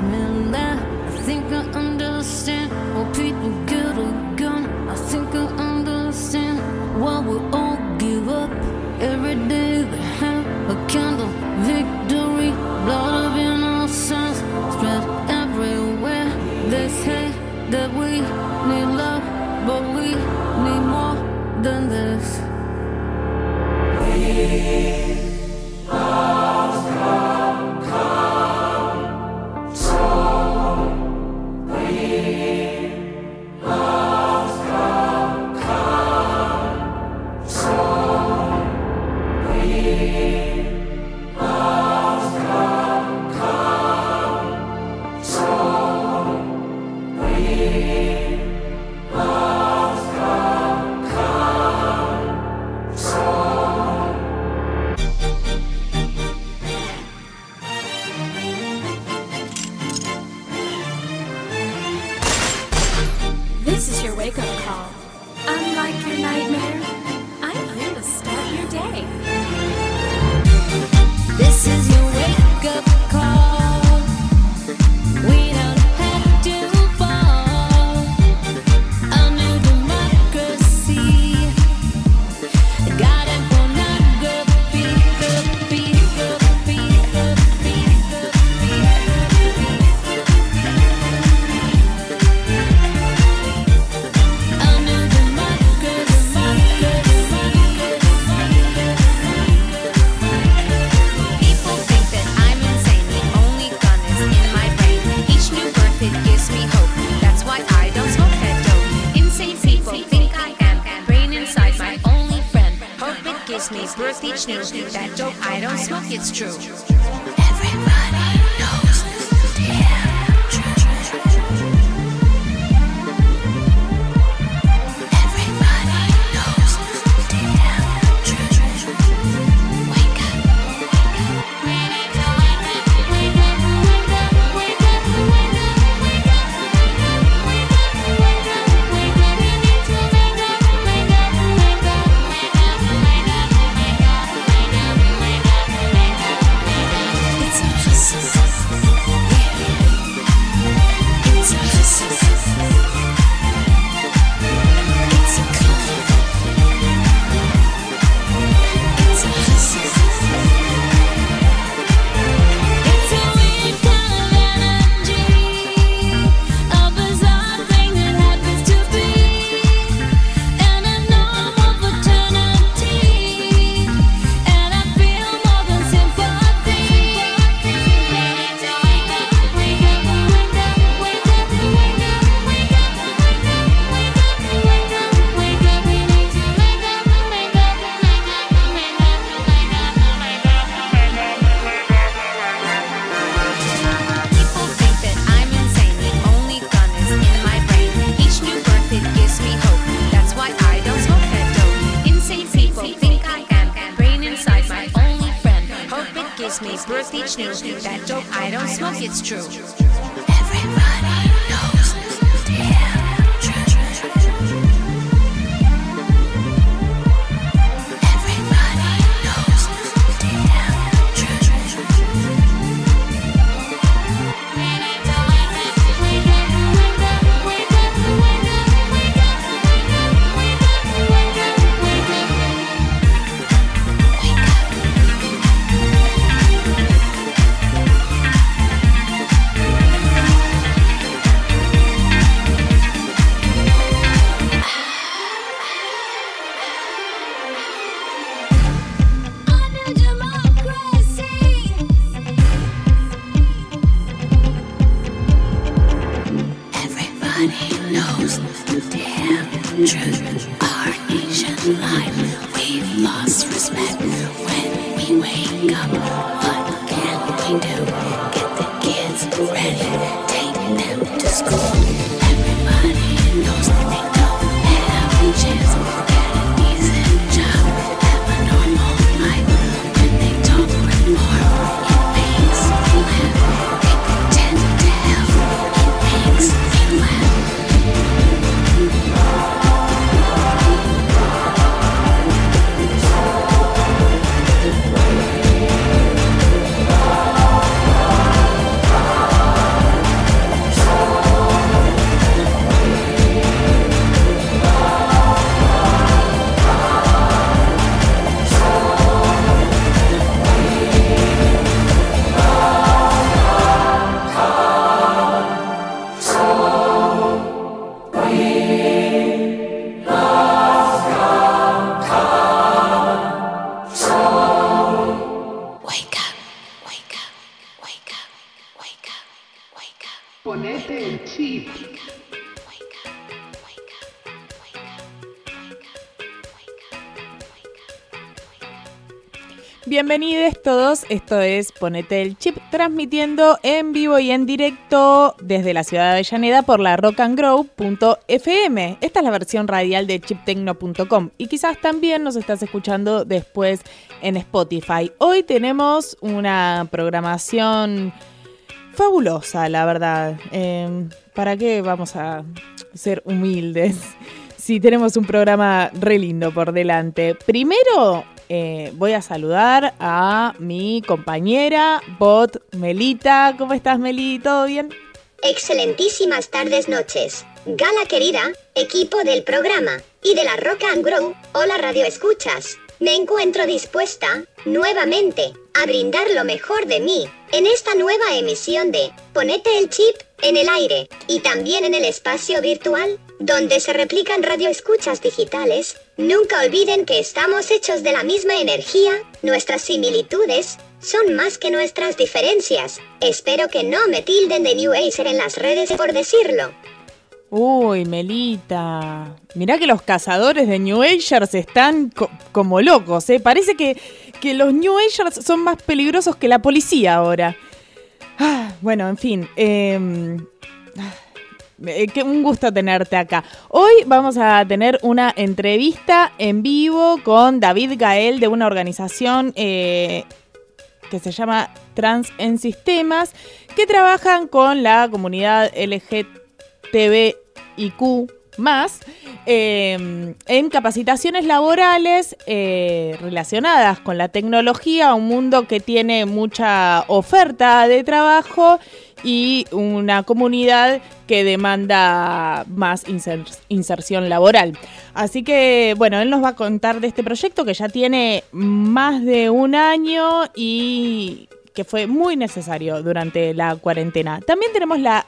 Millions. Bienvenidos todos, esto es Ponete el Chip, transmitiendo en vivo y en directo desde la ciudad de Avellaneda por la rockandgrow.fm. Esta es la versión radial de chiptecno.com y quizás también nos estás escuchando después en Spotify. Hoy tenemos una programación fabulosa, la verdad. Eh, ¿Para qué vamos a ser humildes? Si tenemos un programa re lindo por delante. Primero eh, voy a saludar a mi compañera Bot Melita. ¿Cómo estás, Meli? ¿Todo bien? Excelentísimas tardes noches. Gala querida, equipo del programa y de la Rock and Grow, hola radio escuchas. Me encuentro dispuesta, nuevamente, a brindar lo mejor de mí, en esta nueva emisión de Ponete el chip en el aire y también en el espacio virtual, donde se replican radioescuchas digitales. Nunca olviden que estamos hechos de la misma energía, nuestras similitudes son más que nuestras diferencias. Espero que no me tilden de New Acer en las redes por decirlo. Uy, Melita. Mirá que los cazadores de New Agers están co- como locos, ¿eh? Parece que, que los New Agers son más peligrosos que la policía ahora. Ah, bueno, en fin. eh, eh, qué un gusto tenerte acá. Hoy vamos a tener una entrevista en vivo con David Gael de una organización eh, que se llama Trans en Sistemas, que trabajan con la comunidad LGTBIQ más eh, en capacitaciones laborales eh, relacionadas con la tecnología, un mundo que tiene mucha oferta de trabajo y una comunidad que demanda más inser- inserción laboral. Así que, bueno, él nos va a contar de este proyecto que ya tiene más de un año y que fue muy necesario durante la cuarentena. También tenemos la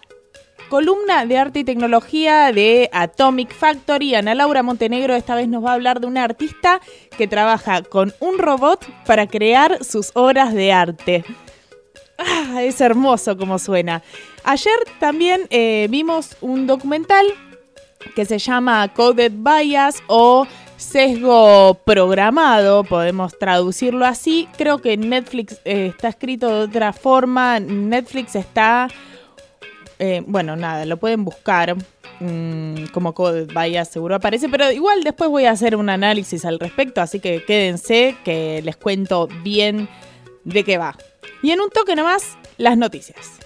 columna de arte y tecnología de Atomic Factory. Ana Laura Montenegro esta vez nos va a hablar de una artista que trabaja con un robot para crear sus obras de arte. Ah, es hermoso como suena. Ayer también eh, vimos un documental que se llama Coded Bias o sesgo programado, podemos traducirlo así. Creo que Netflix eh, está escrito de otra forma. Netflix está, eh, bueno, nada, lo pueden buscar. mm, como Coded Bias seguro aparece, pero igual después voy a hacer un análisis al respecto, así que quédense que les cuento bien de qué va. Y en un toque nomás, las noticias.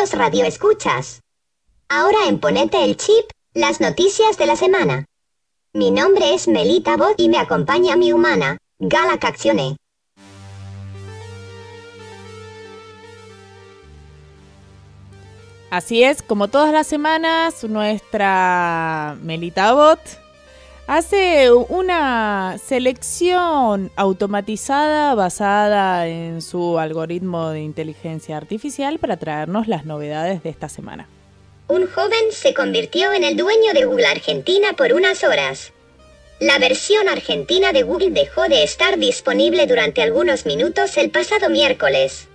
Atentos radio escuchas. Ahora en Ponete el Chip, las noticias de la semana. Mi nombre es Melita Bot y me acompaña mi humana, Gala Caccione. Así es, como todas las semanas, nuestra Melita Bot hace una selección automatizada basada en su algoritmo de inteligencia artificial para traernos las novedades de esta semana. Un joven se convirtió en el dueño de Google Argentina por unas horas. La versión argentina de Google dejó de estar disponible durante algunos minutos el pasado miércoles.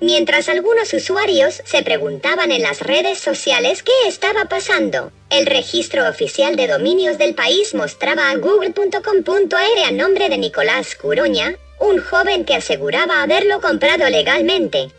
Mientras algunos usuarios se preguntaban en las redes sociales qué estaba pasando, el registro oficial de dominios del país mostraba a google.com.ar a nombre de Nicolás Curoña, un joven que aseguraba haberlo comprado legalmente.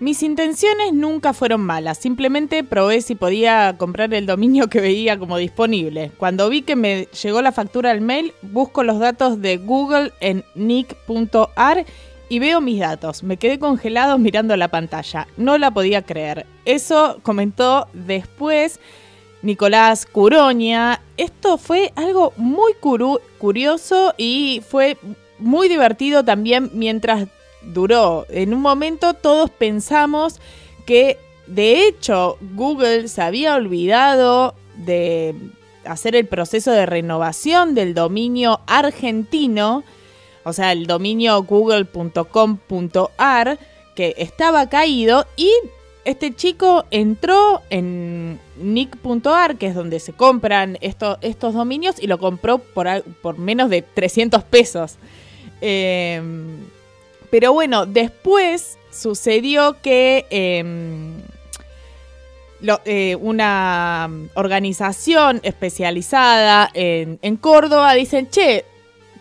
Mis intenciones nunca fueron malas, simplemente probé si podía comprar el dominio que veía como disponible. Cuando vi que me llegó la factura al mail, busco los datos de Google en nick.ar y veo mis datos. Me quedé congelado mirando la pantalla. No la podía creer. Eso comentó después Nicolás Curoña. Esto fue algo muy curioso y fue muy divertido también mientras duró. En un momento todos pensamos que de hecho Google se había olvidado de hacer el proceso de renovación del dominio argentino, o sea, el dominio google.com.ar, que estaba caído y este chico entró en nick.ar, que es donde se compran esto- estos dominios, y lo compró por, menos de 300 pesos. Eh, pero bueno, después sucedió que em, eh, una organización especializada en, en Córdoba dicen, che,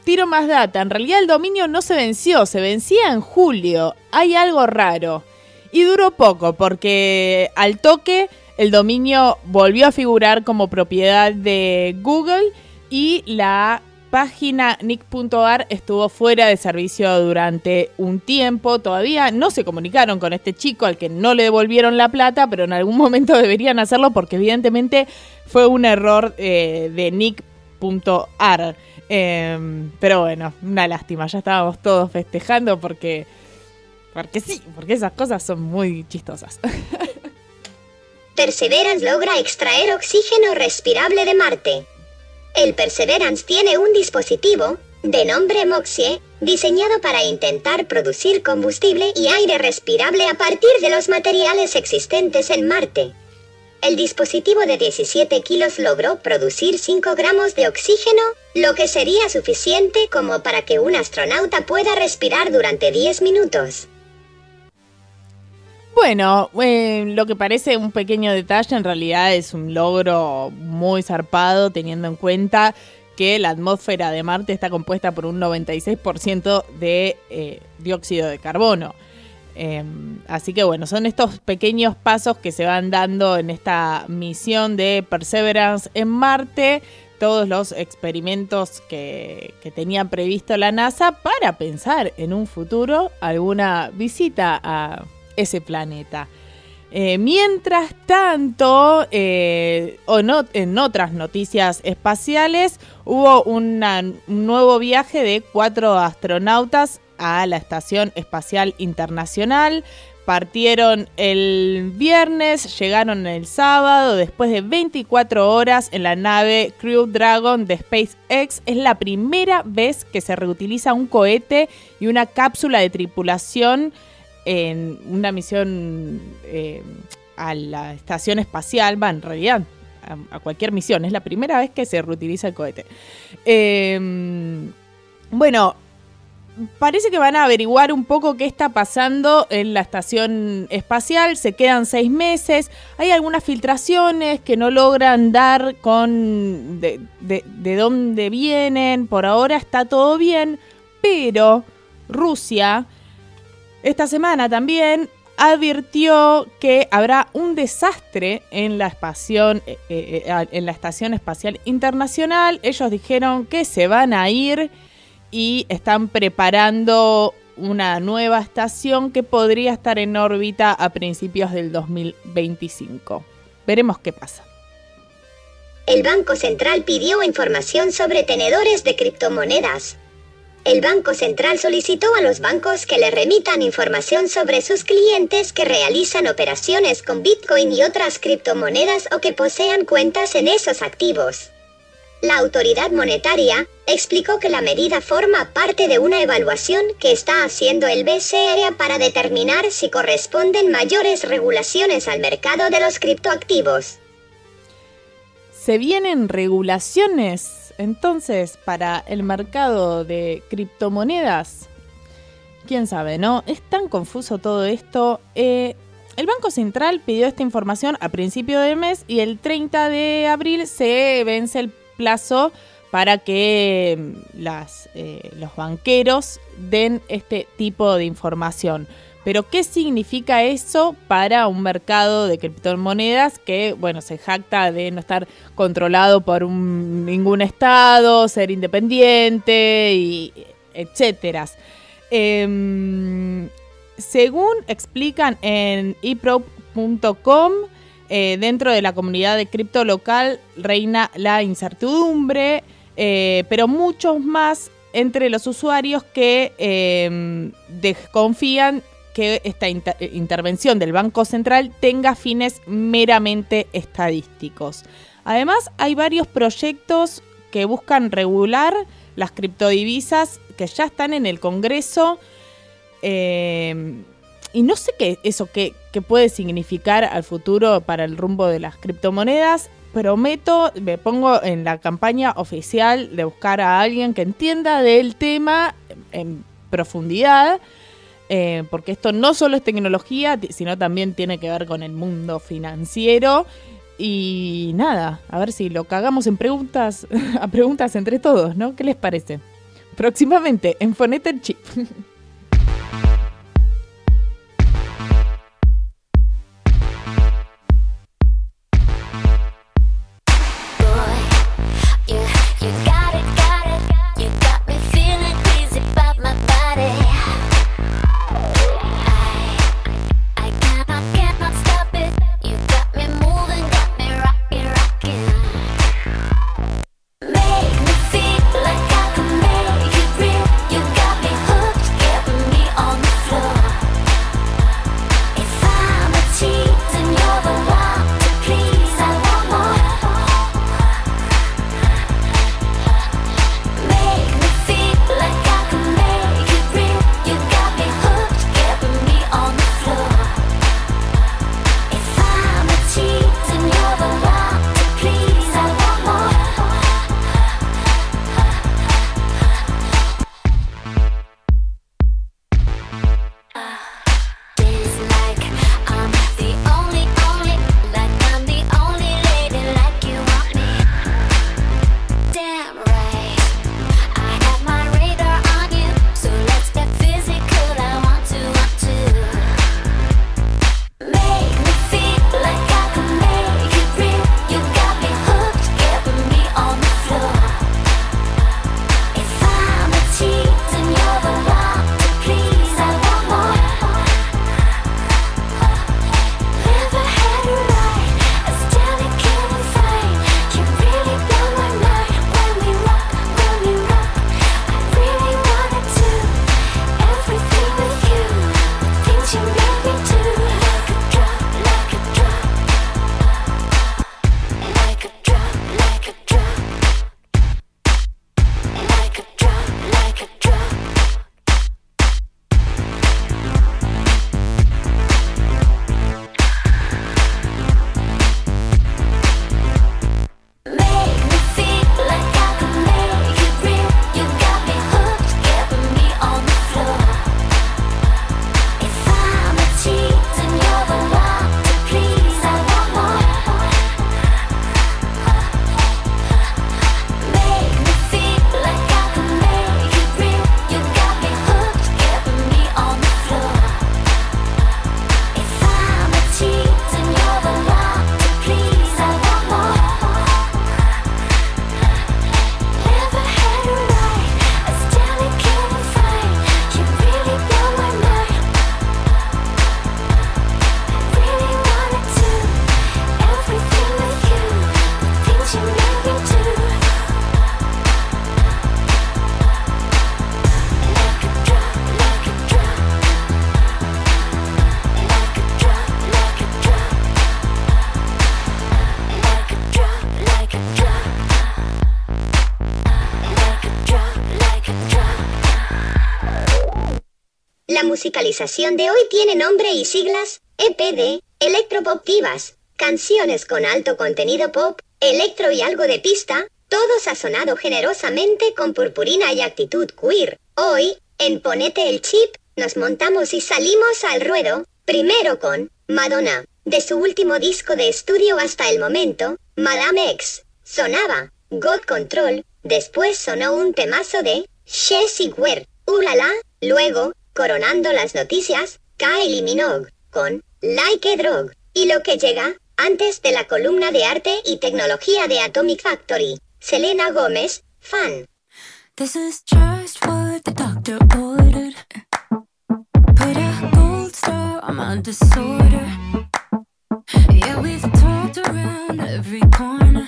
tiro más data, en realidad el dominio no se venció, se vencía en julio, hay algo raro. Y duró poco, porque al toque el dominio volvió a figurar como propiedad de Google y la página nick.ar estuvo fuera de servicio durante un tiempo. Todavía no se comunicaron con este chico al que no le devolvieron la plata, pero en algún momento deberían hacerlo porque evidentemente fue un error eh, de nick.ar. Eh, pero bueno, una lástima, ya estábamos todos festejando porque, porque sí, porque esas cosas son muy chistosas. Perseverance logra extraer oxígeno respirable de Marte. El Perseverance tiene un dispositivo, de nombre Moxie, diseñado para intentar producir combustible y aire respirable a partir de los materiales existentes en Marte. El dispositivo de 17 kilos logró producir 5 gramos de oxígeno, lo que sería suficiente como para que un astronauta pueda respirar durante 10 minutos. Bueno, eh, lo que parece un pequeño detalle en realidad es un logro muy zarpado teniendo en cuenta que la atmósfera de Marte está compuesta por un 96% de eh, dióxido de carbono. Eh, así que bueno, son estos pequeños pasos que se van dando en esta misión de Perseverance en Marte, todos los experimentos que, que tenía previsto la NASA para pensar en un futuro alguna visita a ese planeta. Eh, mientras tanto, eh, o no- en otras noticias espaciales, hubo un nuevo viaje de cuatro astronautas a la Estación Espacial Internacional. Partieron el viernes, llegaron el sábado, después de 24 horas en la nave Crew Dragon de SpaceX. Es la primera vez que se reutiliza un cohete y una cápsula de tripulación en una misión eh, a la estación espacial, va, en realidad a, cualquier misión, es la primera vez que se reutiliza el cohete. Eh, bueno, parece que van a averiguar un poco qué está pasando en la estación espacial, se quedan seis meses, hay algunas filtraciones que no logran dar con de, de- de dónde vienen, por ahora está todo bien, pero Rusia esta semana también advirtió que habrá un desastre en la, espación, eh, eh, eh, en la Estación Espacial Internacional. Ellos dijeron que se van a ir y están preparando una nueva estación que podría estar en órbita a principios del 2025. Veremos qué pasa. El Banco Central pidió información sobre tenedores de criptomonedas. El Banco Central solicitó a los bancos que le remitan información sobre sus clientes que realizan operaciones con Bitcoin y otras criptomonedas o que posean cuentas en esos activos. La autoridad monetaria explicó que la medida forma parte de una evaluación que está haciendo el BCE para determinar si corresponden mayores regulaciones al mercado de los criptoactivos. Se vienen regulaciones entonces para el mercado de criptomonedas. Quién sabe, ¿no? Es tan confuso todo esto. Eh, el Banco Central pidió esta información a principio de mes y el 30 de abril se vence el plazo para que las, eh, los banqueros den este tipo de información. Pero ¿qué significa eso para un mercado de criptomonedas que, bueno, se jacta de no estar controlado por ningún estado, ser independiente etcétera? Em, según explican en eprop.com, eh, dentro de la comunidad de cripto local reina la incertidumbre, eh, pero muchos más entre los usuarios que em, desconfían que esta intervención del Banco Central tenga fines meramente estadísticos. Además, hay varios proyectos que buscan regular las criptodivisas que ya están en el Congreso. Em, y no sé qué eso qué, puede significar al futuro para el rumbo de las criptomonedas. Prometo, me pongo en la campaña oficial de buscar a alguien que entienda del tema en profundidad. Eh, porque esto no solo es tecnología, sino también tiene que ver con el mundo financiero. Y nada, a ver si lo cagamos en preguntas, a preguntas entre todos, ¿no? ¿Qué les parece? Próximamente en Fonete Chip. musicalización de hoy tiene nombre y siglas, EPD, Electropop Divas, canciones con alto contenido pop, electro y algo de pista, todo sazonado generosamente con purpurina y actitud queer. Hoy, en Ponete el Chip, nos montamos y salimos al ruedo, primero con Madonna, de su último disco de estudio hasta el momento, Madame X. Sonaba God Control, después sonó un temazo de Jessie Ware, Ulala, luego, coronando las noticias, Kylie Minogue, con Like a Drug, y lo que llega, antes de la columna de arte y tecnología de Atomic Factory, Selena Gómez, fan. This is just what the doctor ordered. Put a gold star on my disorder. Yeah, we've talked around every corner.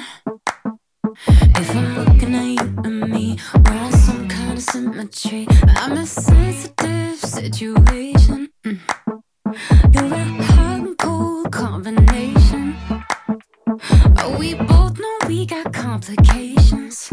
If I'm looking at you and me, we're on some kind of symmetry. I'm a sensitive situation. Mm. You're a hot and cold combination. Oh, we both know we got complications.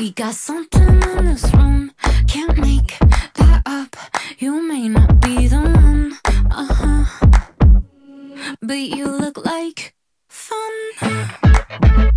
We got something in this room. Can't make that up. You may not be the one. Uh huh. But you look like fun.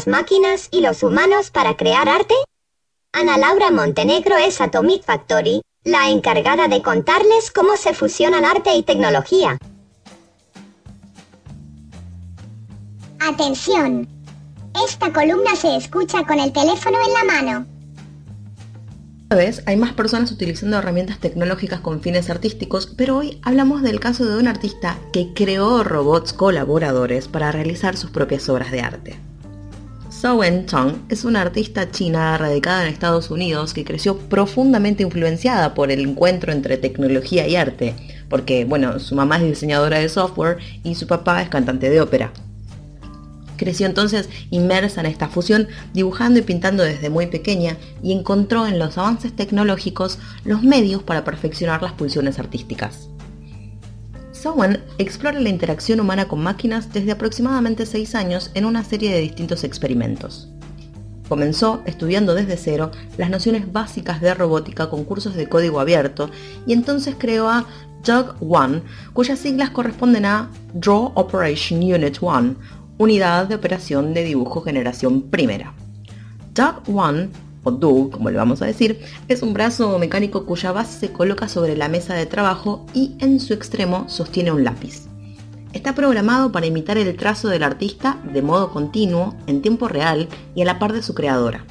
Las máquinas y los humanos para crear arte? Ana Laura Montenegro es Atomic Factory, la encargada de contarles cómo se fusionan arte y tecnología. Atención. Esta columna se escucha con el teléfono en la mano. Cada vez hay más personas utilizando herramientas tecnológicas con fines artísticos, pero hoy hablamos del caso de un artista que creó robots colaboradores para realizar sus propias obras de arte. Sowen Tong es una artista china radicada en Estados Unidos que creció profundamente influenciada por el encuentro entre tecnología y arte, porque bueno, su mamá es diseñadora de software y su papá es cantante de ópera. Creció entonces inmersa en esta fusión, dibujando y pintando desde muy pequeña y encontró en los avances tecnológicos los medios para perfeccionar las pulsiones artísticas. Sowen explora la interacción humana con máquinas desde aproximadamente 6 años en una serie de distintos experimentos. Comenzó estudiando desde cero las nociones básicas de robótica con cursos de código abierto y entonces creó a DUG One, cuyas siglas corresponden a Draw Operation Unit 1, Unidad de Operación de Dibujo Generación Primera. DUG One, o DUG como le vamos a decir, es un brazo mecánico cuya base se coloca sobre la mesa de trabajo y en su extremo sostiene un lápiz. Está programado para imitar el trazo del artista de modo continuo, en tiempo real y a la par de su creadora.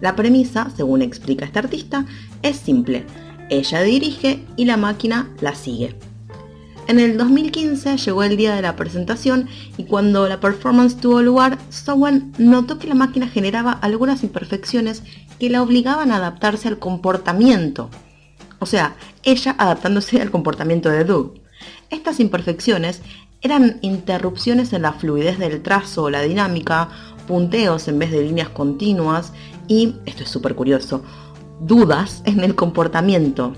La premisa, según explica este artista, es simple. Ella dirige y la máquina la sigue. En el 2015 llegó el día de la presentación y cuando la performance tuvo lugar, Sowen notó que la máquina generaba algunas imperfecciones que la obligaban a adaptarse al comportamiento. O sea, ella adaptándose al comportamiento de Doug. Estas imperfecciones eran interrupciones en la fluidez del trazo o la dinámica, punteos en vez de líneas continuas y, esto es súper curioso, dudas en el comportamiento.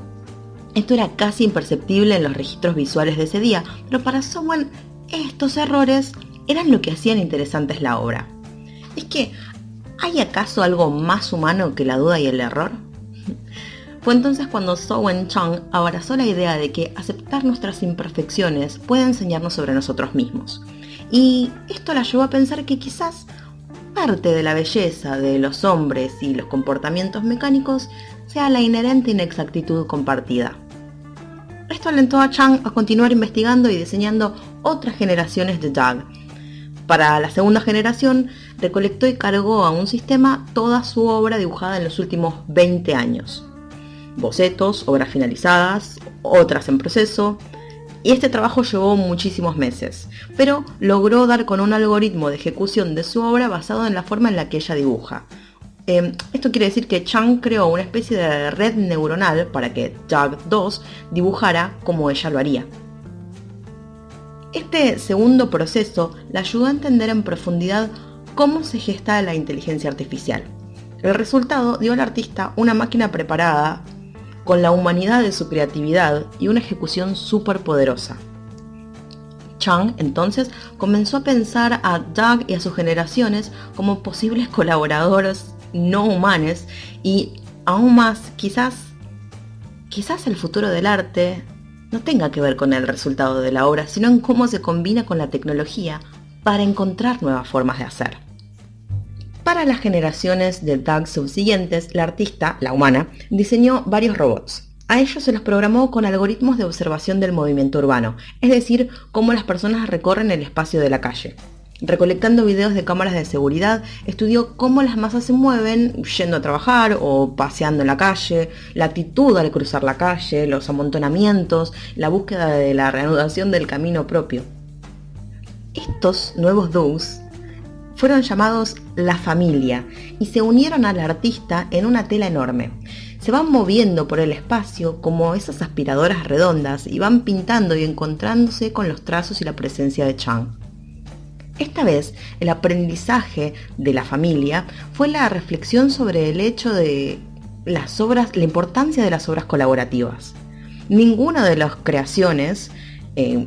Esto era casi imperceptible en los registros visuales de ese día, pero para Someone estos errores eran lo que hacían interesantes la obra. Es que, ¿hay acaso algo más humano que la duda y el error? Fue entonces cuando Sowen Chang abrazó la idea de que aceptar nuestras imperfecciones puede enseñarnos sobre nosotros mismos. Y esto la llevó a pensar que quizás parte de la belleza de los hombres y los comportamientos mecánicos sea la inherente inexactitud compartida. Esto alentó a Chang a continuar investigando y diseñando otras generaciones de DAG. Para la segunda generación, recolectó y cargó a un sistema toda su obra dibujada en los últimos 20 años bocetos, obras finalizadas, otras en proceso, y este trabajo llevó muchísimos meses, pero logró dar con un algoritmo de ejecución de su obra basado en la forma en la que ella dibuja. Em, esto quiere decir que Chang creó una especie de red neuronal para que Doug 2 dibujara como ella lo haría. Este segundo proceso la ayudó a entender en profundidad cómo se gesta la inteligencia artificial. El resultado dio al artista una máquina preparada con la humanidad de su creatividad y una ejecución súper poderosa. Chang entonces comenzó a pensar a Doug y a sus generaciones como posibles colaboradores no humanos y aún más quizás quizás el futuro del arte no tenga que ver con el resultado de la obra, sino en cómo se combina con la tecnología para encontrar nuevas formas de hacer. Para las generaciones de DAG subsiguientes, la artista, la humana, diseñó varios robots. A ellos se los programó con algoritmos de observación del movimiento urbano, es decir, cómo las personas recorren el espacio de la calle. Recolectando videos de cámaras de seguridad, estudió cómo las masas se mueven yendo a trabajar o paseando en la calle, la actitud al cruzar la calle, los amontonamientos, la búsqueda de la reanudación del camino propio. Estos nuevos DOOs fueron llamados La Familia y se unieron al artista en una tela enorme. Se van moviendo por el espacio como esas aspiradoras redondas y van pintando y encontrándose con los trazos y la presencia de Chang. Esta vez, el aprendizaje de la familia fue la reflexión sobre el hecho de las obras, la importancia de las obras colaborativas. Ninguna de las creaciones eh,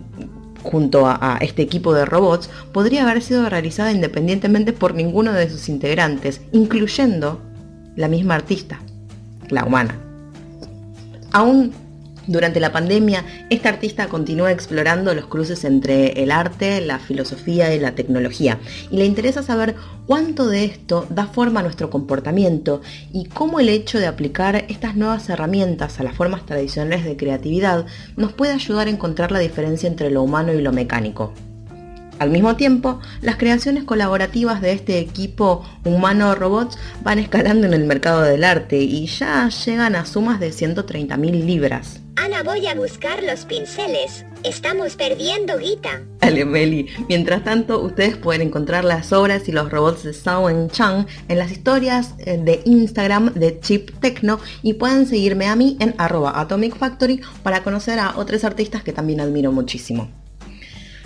junto a, este equipo de robots podría haber sido realizada independientemente por ninguno de sus integrantes, incluyendo la misma artista, la humana. Aún durante la pandemia, esta artista continúa explorando los cruces entre el arte, la filosofía y la tecnología, y le interesa saber cuánto de esto da forma a nuestro comportamiento y cómo el hecho de aplicar estas nuevas herramientas a las formas tradicionales de creatividad nos puede ayudar a encontrar la diferencia entre lo humano y lo mecánico. Al mismo tiempo, las creaciones colaborativas de este equipo humano-robots van escalando en el mercado del arte y ya llegan a sumas de 130.000 libras. Ana, voy a buscar los pinceles. Estamos perdiendo guita. Dale, Meli. Mientras tanto, ustedes pueden encontrar las obras y los robots de Sao Chang en las historias eh, de Instagram de Chip Techno y pueden seguirme a mí en arroba Atomic Factory para conocer a otros artistas que también admiro muchísimo.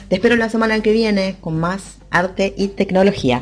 Te espero la semana que viene con más arte y tecnología.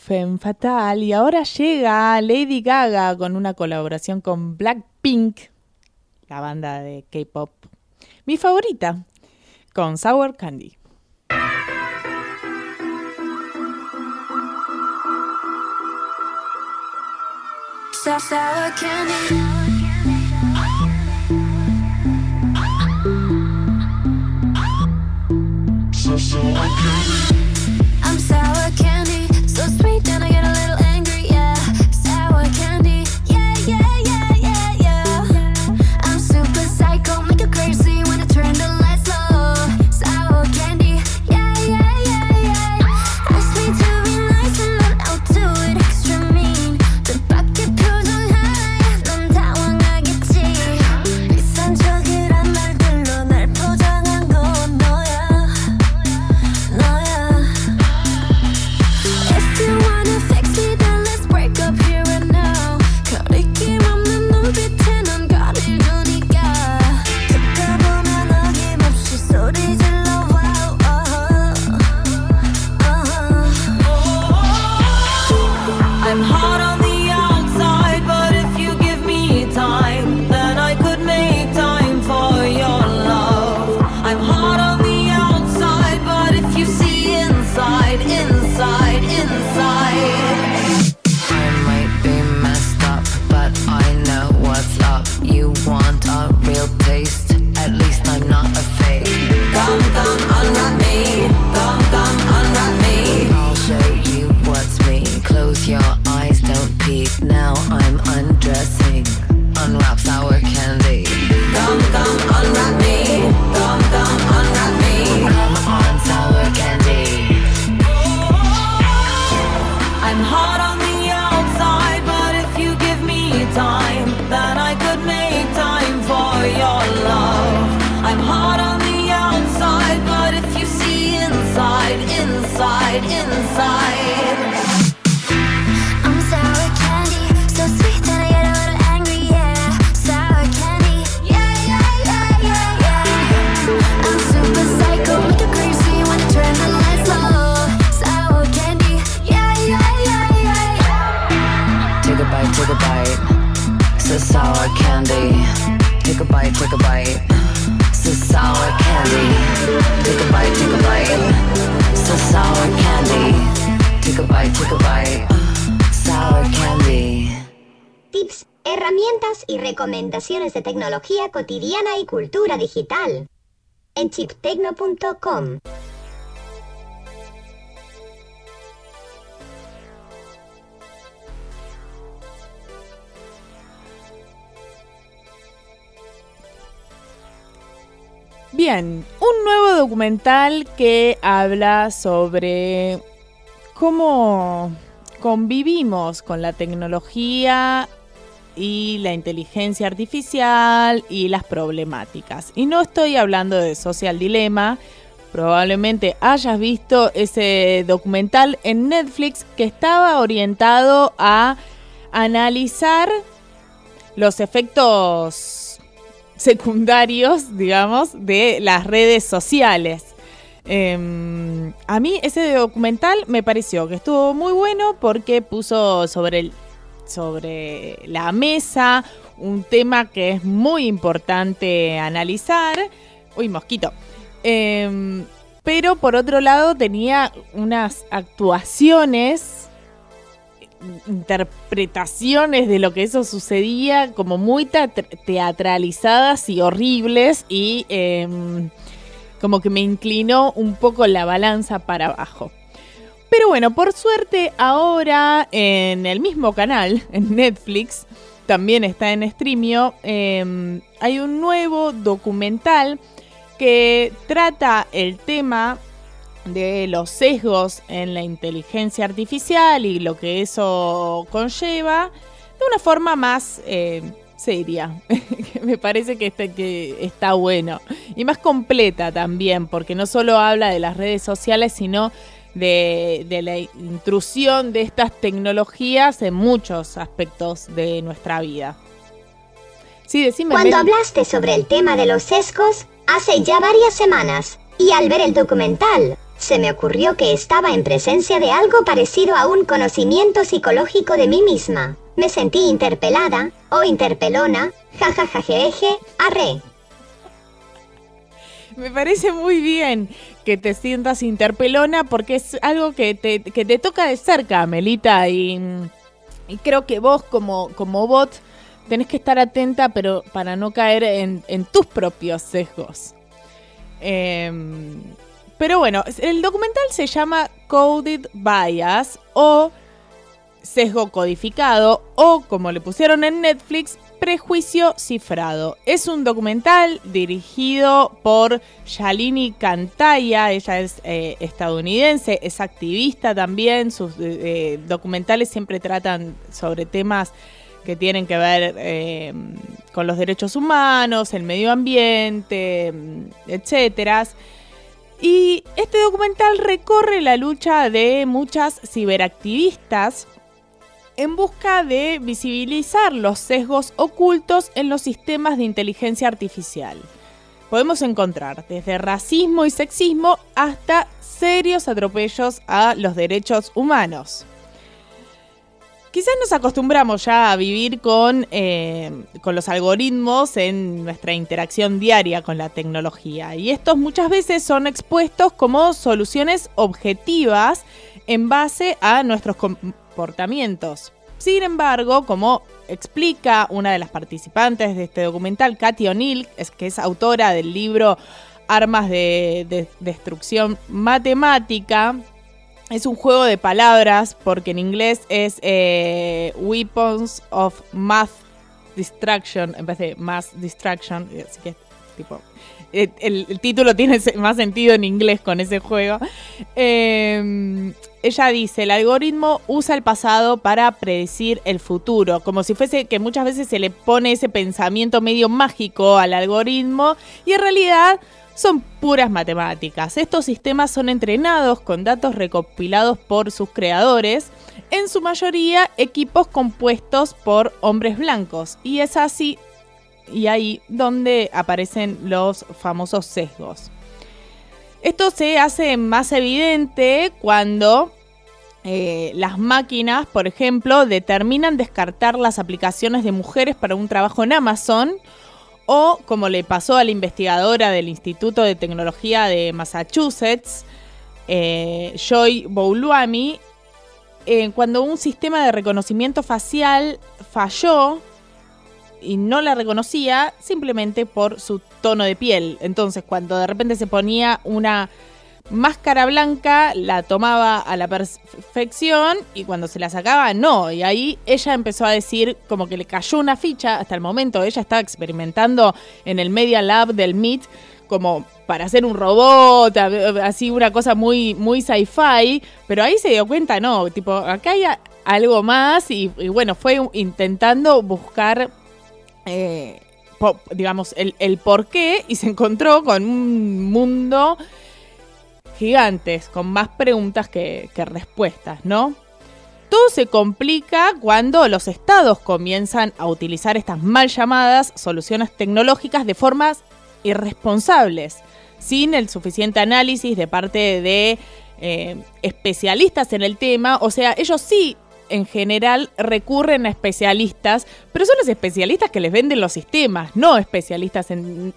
Femme Fatal y ahora llega Lady Gaga con una colaboración con Blackpink, la banda de K-pop, mi favorita, con Sour Candy. I'm sour candy, sweet and I get a little de tecnología cotidiana y cultura digital. En chiptecno.com. Bien, un nuevo documental que habla sobre cómo convivimos con la tecnología y la inteligencia artificial y las problemáticas. Y no estoy hablando de Social Dilema, probablemente hayas visto ese documental en Netflix que estaba orientado a analizar los efectos secundarios, digamos, de las redes sociales. Eh, a mí ese documental me pareció que estuvo muy bueno porque puso sobre, el, sobre la mesa un tema que es muy importante analizar. Uy, mosquito. Eh, pero por otro lado tenía unas actuaciones interpretaciones de lo que eso sucedía como muy teatralizadas y horribles y eh, como que me inclinó un poco la balanza para abajo. Pero bueno, por suerte ahora en el mismo canal, en Netflix, también está en Streamio, eh, hay un nuevo documental que trata el tema de los sesgos en la inteligencia artificial y lo que eso conlleva de una forma más eh, seria. Me parece que está, que está bueno. Y más completa también, porque no solo habla de las redes sociales, sino de, de la intrusión de estas tecnologías en muchos aspectos de nuestra vida. Sí, decime. Cuando hablaste sobre el tema de los sesgos, hace ya varias semanas, y al ver el documental, se me ocurrió que estaba en presencia de algo parecido a un conocimiento psicológico de mí misma. Me sentí interpelada, o interpelona, jajajajeje, arre. Me parece muy bien que te sientas interpelona porque es algo que te, que te toca de cerca, Melita, y, creo que vos como, como bot tenés que estar atenta, pero para no caer en, en tus propios sesgos. Em, pero bueno, el documental se llama Coded Bias o sesgo codificado o como le pusieron en Netflix, prejuicio cifrado. Es un documental dirigido por Shalini Kantaya, ella es eh, estadounidense, es activista también, sus eh, eh, documentales siempre tratan sobre temas que tienen que ver con los derechos humanos, el medio ambiente, etcétera. Y este documental recorre la lucha de muchas ciberactivistas en busca de visibilizar los sesgos ocultos en los sistemas de inteligencia artificial. Podemos encontrar desde racismo y sexismo hasta serios atropellos a los derechos humanos. Quizás nos acostumbramos ya a vivir con, eh, con los algoritmos en nuestra interacción diaria con la tecnología y estos muchas veces son expuestos como soluciones objetivas en base a nuestros Sin embargo, como explica una de las participantes de este documental, Katy O'Neill, es, que es autora del libro Armas de, de Destrucción Matemática, es un juego de palabras porque en inglés es eh, Weapons of Math Distraction en vez de Mass Distraction. Así que, tipo, el, el título tiene más sentido en inglés con ese juego. Eh, ella dice, el algoritmo usa el pasado para predecir el futuro, como si fuese que muchas veces se le pone ese pensamiento medio mágico al algoritmo y en realidad son puras matemáticas. Estos sistemas son entrenados con datos recopilados por sus creadores, en su mayoría equipos compuestos por hombres blancos. Y es así, y ahí donde aparecen los famosos sesgos. Esto se hace más evidente cuando eh, las máquinas, por ejemplo, determinan descartar las aplicaciones de mujeres para un trabajo en Amazon o como le pasó a la investigadora del Instituto de Tecnología de Massachusetts, eh, Joy Bouluami, eh, cuando un sistema de reconocimiento facial falló y no la reconocía simplemente por su tono de piel. Entonces, cuando de repente se ponía una máscara blanca, la tomaba a la perfección y cuando se la sacaba, no. Y ahí ella empezó a decir como que le cayó una ficha. Hasta el momento ella estaba experimentando en el Media Lab del MIT como para hacer un robot, así una cosa muy, muy sci-fi, pero ahí se dio cuenta, no, tipo, acá hay algo más y bueno, fue intentando buscar eh, digamos, el, por qué y se encontró con un mundo gigantes, con más preguntas que, que respuestas, ¿no? Todo se complica cuando los estados comienzan a utilizar estas mal llamadas soluciones tecnológicas de formas irresponsables, sin el suficiente análisis de parte de eh, especialistas en el tema. O sea, ellos sí en general recurren a especialistas, pero son los especialistas que les venden los sistemas, no especialistas en,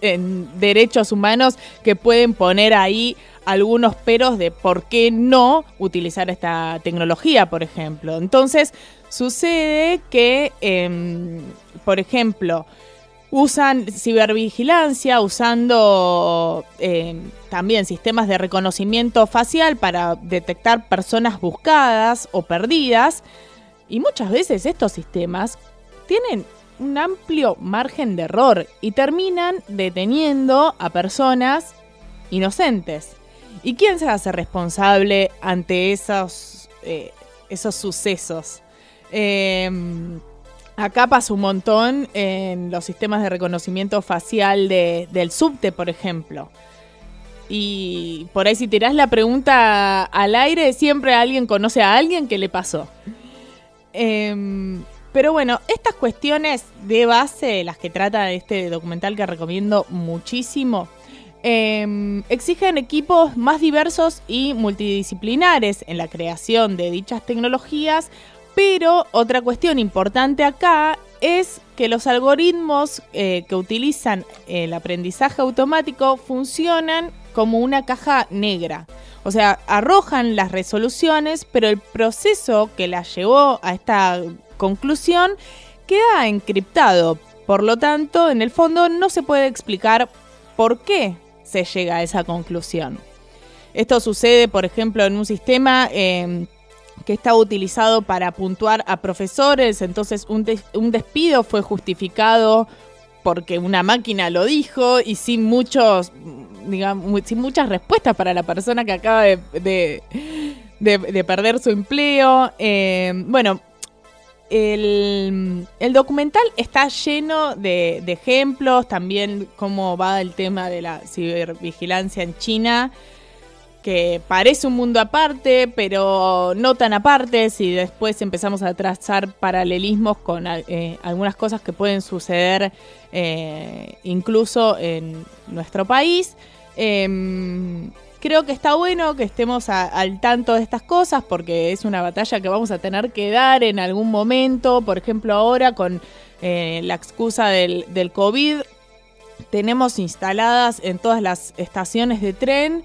derechos humanos que pueden poner ahí algunos peros de por qué no utilizar esta tecnología, por ejemplo. Entonces, sucede que, em, por ejemplo, usan cibervigilancia, usando eh, también sistemas de reconocimiento facial para detectar personas buscadas o perdidas. Y muchas veces estos sistemas tienen un amplio margen de error y terminan deteniendo a personas inocentes. ¿Y quién se hace responsable ante esos, eh, esos sucesos? Em, Acá pasa un montón en los sistemas de reconocimiento facial de- del subte, por ejemplo. Y por ahí si tirás la pregunta al aire, siempre alguien conoce a alguien que le pasó. Em, pero bueno, estas cuestiones de base, las que trata este documental que recomiendo muchísimo, eh, exigen equipos más diversos y multidisciplinares en la creación de dichas tecnologías, pero otra cuestión importante acá es que los algoritmos eh, que utilizan el aprendizaje automático funcionan como una caja negra. O sea, arrojan las resoluciones, pero el proceso que las llevó a esta conclusión queda encriptado. Por lo tanto, en el fondo no se puede explicar por qué se llega a esa conclusión. Esto sucede, por ejemplo, en un sistema eh, que está utilizado para puntuar a profesores, entonces un, des- un despido fue justificado porque una máquina lo dijo y sin muchos, digamos, sin muchas respuestas para la persona que acaba de- de perder su empleo. Eh, bueno, el, el documental está lleno de, de ejemplos, también cómo va el tema de la cibervigilancia en China, que parece un mundo aparte, pero no tan aparte, si después empezamos a trazar paralelismos con eh, algunas cosas que pueden suceder eh, incluso en nuestro país. Em, creo que está bueno que estemos al tanto de estas cosas porque es una batalla que vamos a tener que dar en algún momento, por ejemplo ahora con eh, la excusa del COVID, tenemos instaladas en todas las estaciones de tren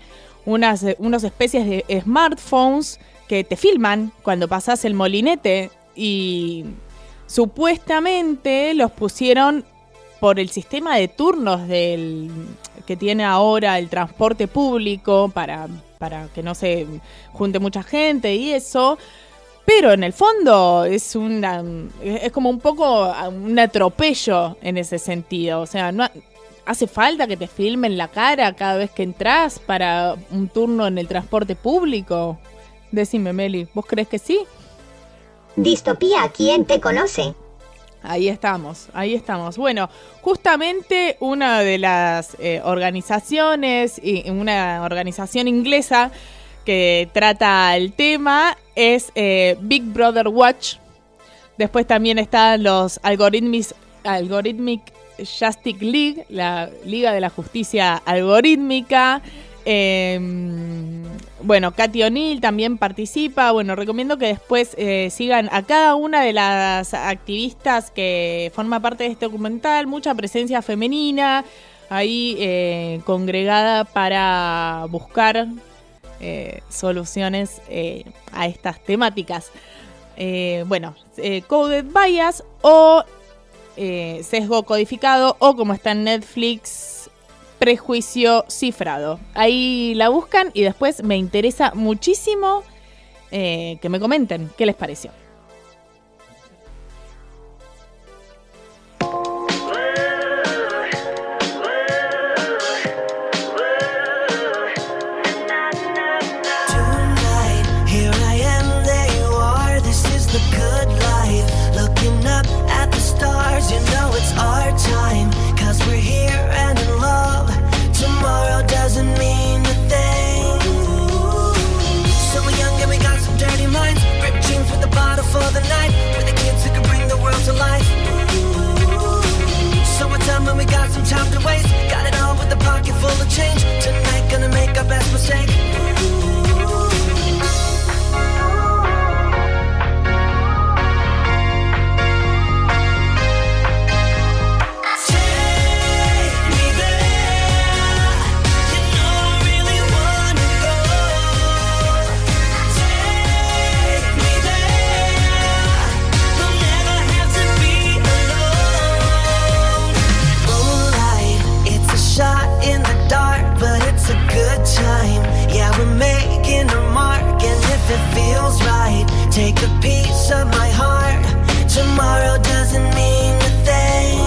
unas, eh, unas especies de smartphones que te filman cuando pasas el molinete y supuestamente los pusieron por el sistema de turnos del que tiene ahora el transporte público para, para que no se junte mucha gente y eso. Pero en el fondo es una es como un poco un atropello en ese sentido. O sea, no hace falta que te filmen la cara cada vez que entras para un turno en el transporte público. Decime, Meli, ¿vos crees que sí? Distopía, ¿quién te conoce? Ahí estamos, ahí estamos. Bueno, justamente una de las eh, organizaciones, y una organización inglesa que trata el tema es eh, Big Brother Watch. Después también están los Algorithmic, Algorithmic Justice League, la Liga de la Justicia Algorítmica. Eh, bueno, Katy O'Neill también participa. Bueno, recomiendo que después eh, sigan a cada una de las activistas que forma parte de este documental. Mucha presencia femenina ahí eh, congregada para buscar eh, soluciones a estas temáticas. Bueno, Coded Bias o eh, sesgo codificado o como está en Netflix, prejuicio cifrado. Ahí la buscan y después me interesa muchísimo eh, que me comenten qué les pareció. Time to waste. Got it all with a pocket full of change. Tonight gonna make our best mistake. It feels right, take a piece of my heart. Tomorrow doesn't mean a thing.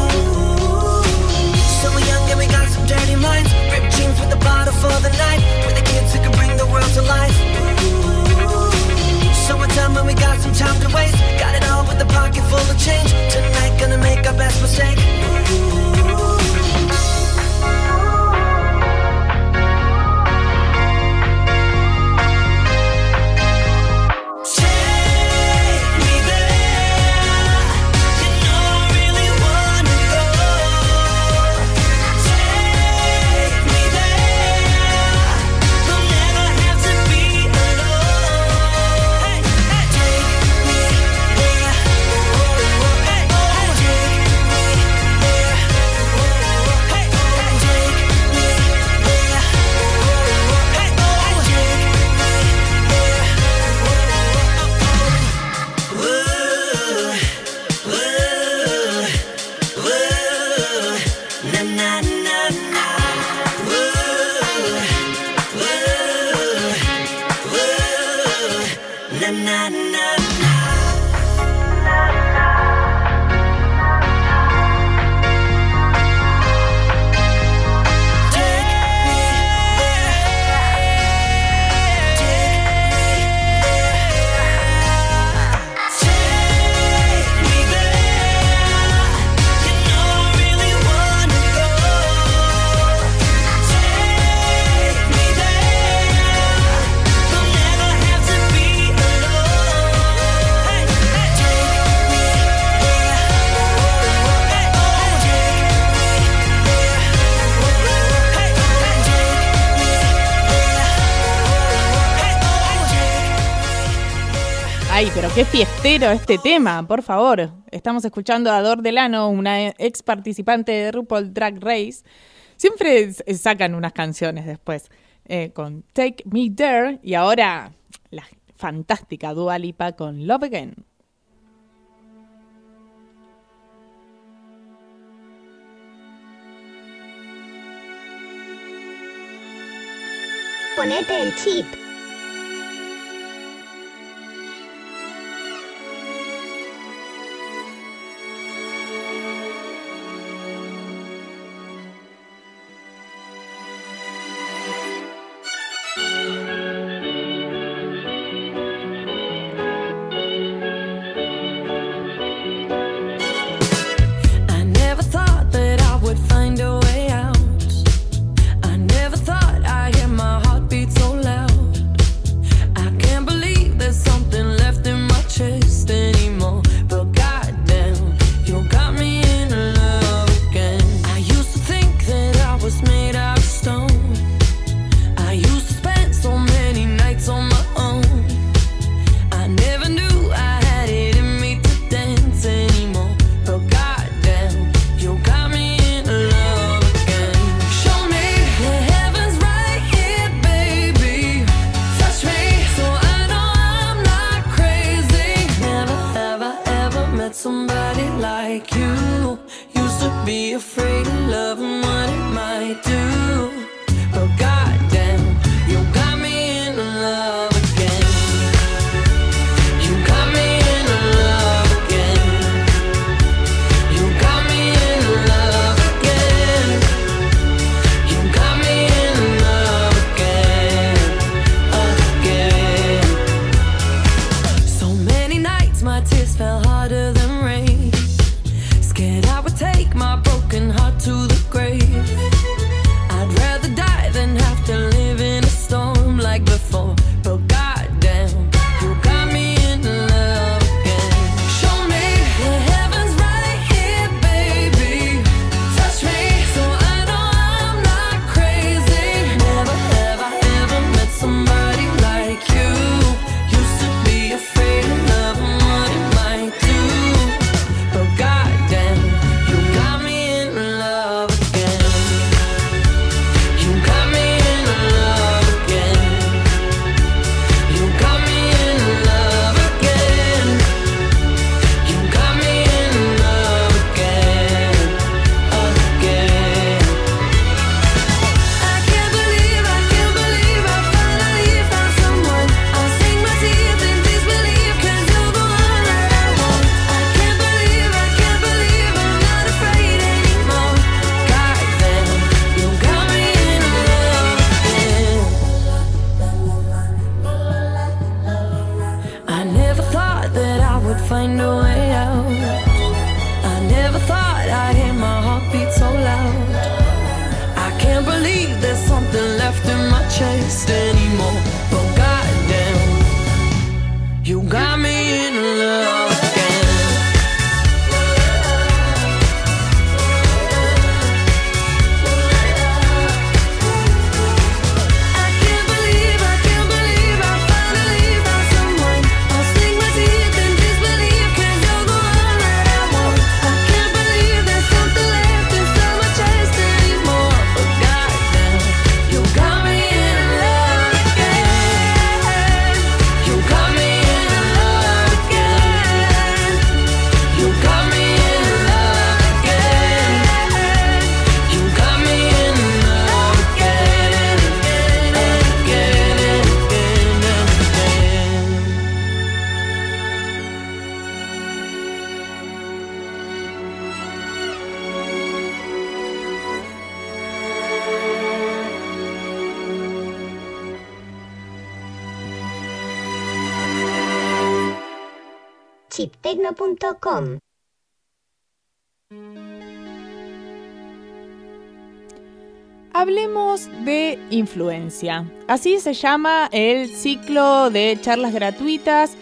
So we're young and we got some dirty minds. Ripped jeans with a bottle for the night. We're the kids who can bring the world to life. So Summertime when we got some time to waste. Got it all with a pocket full of change. Tonight gonna make our best mistake. qué fiestero este tema, por favor. Estamos escuchando a Dor Delano, una ex participante de RuPaul Drag Race. Siempre eh, sacan unas canciones después eh, con Take Me There y ahora la fantástica Dua Lipa con Love Again. Ponete el chip. Hablemos de influencia. Así se llama el ciclo de charlas gratuitas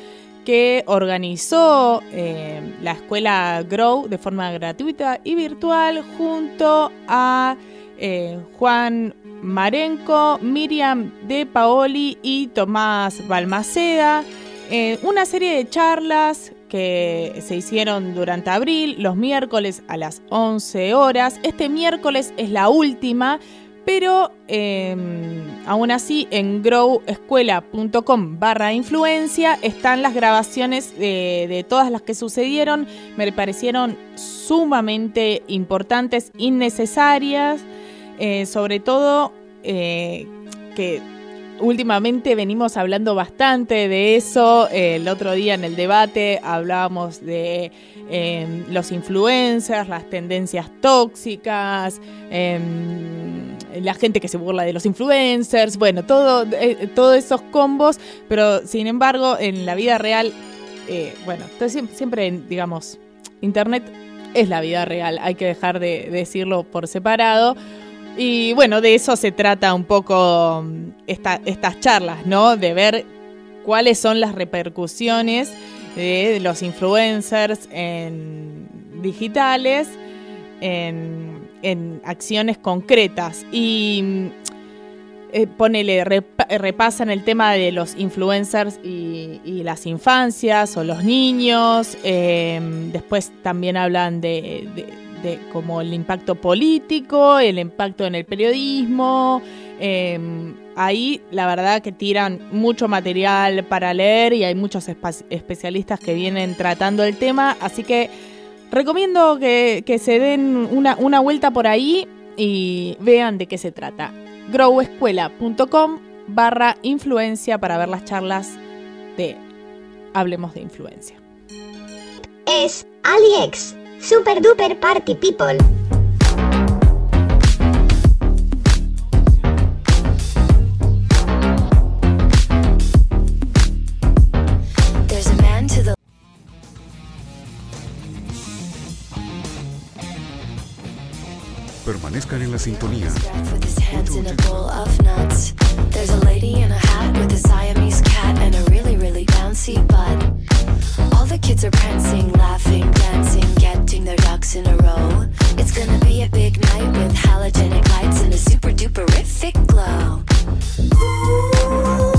que organizó eh, la escuela Grow de forma gratuita y virtual junto a eh, Juan Marenco, Miriam De Paoli y Tomás Balmaceda. Eh, una serie de charlas que se hicieron durante abril, los miércoles a las 11 horas. Este miércoles es la última, pero eh, aún así en growescuela.com barra influencia están las grabaciones de, de todas las que sucedieron. Me parecieron sumamente importantes, innecesarias, eh, sobre todo eh, que últimamente venimos hablando bastante de eso. El otro día en el debate hablábamos de eh, los influencers, las tendencias tóxicas, eh, la gente que se burla de los influencers, bueno, todo, eh, todos esos combos, pero sin embargo en la vida real, eh, bueno, siempre, digamos, Internet es la vida real, hay que dejar de decirlo por separado. Y bueno, de eso se trata un poco mm, esta- estas charlas, ¿no? De ver cuáles son las repercusiones de los influencers en digitales, en, en acciones concretas. Y mm, eh, ponele, repa- repasan el tema de los influencers y, las infancias o los niños. eh, después también hablan de- como el impacto político, el impacto en el periodismo. eh, ahí la verdad que tiran mucho material para leer y hay muchos especialistas que vienen tratando el tema. Así que recomiendo que, que se den una, una vuelta por ahí y vean de qué se trata growescuela.com barra influencia para ver las charlas de Hablemos de Influencia. Es AliEx. Super Duper Party People. There's a man to the Permanezcan en la sintonía. with his hands in a bowl of nuts. There's a lady in a hat with a Siamese cat and a really, really bouncy butt. All the kids are prancing, laughing, dancing, ducks in a row. It's gonna be a big night with halogenic lights and a super duperific glow. Ooh,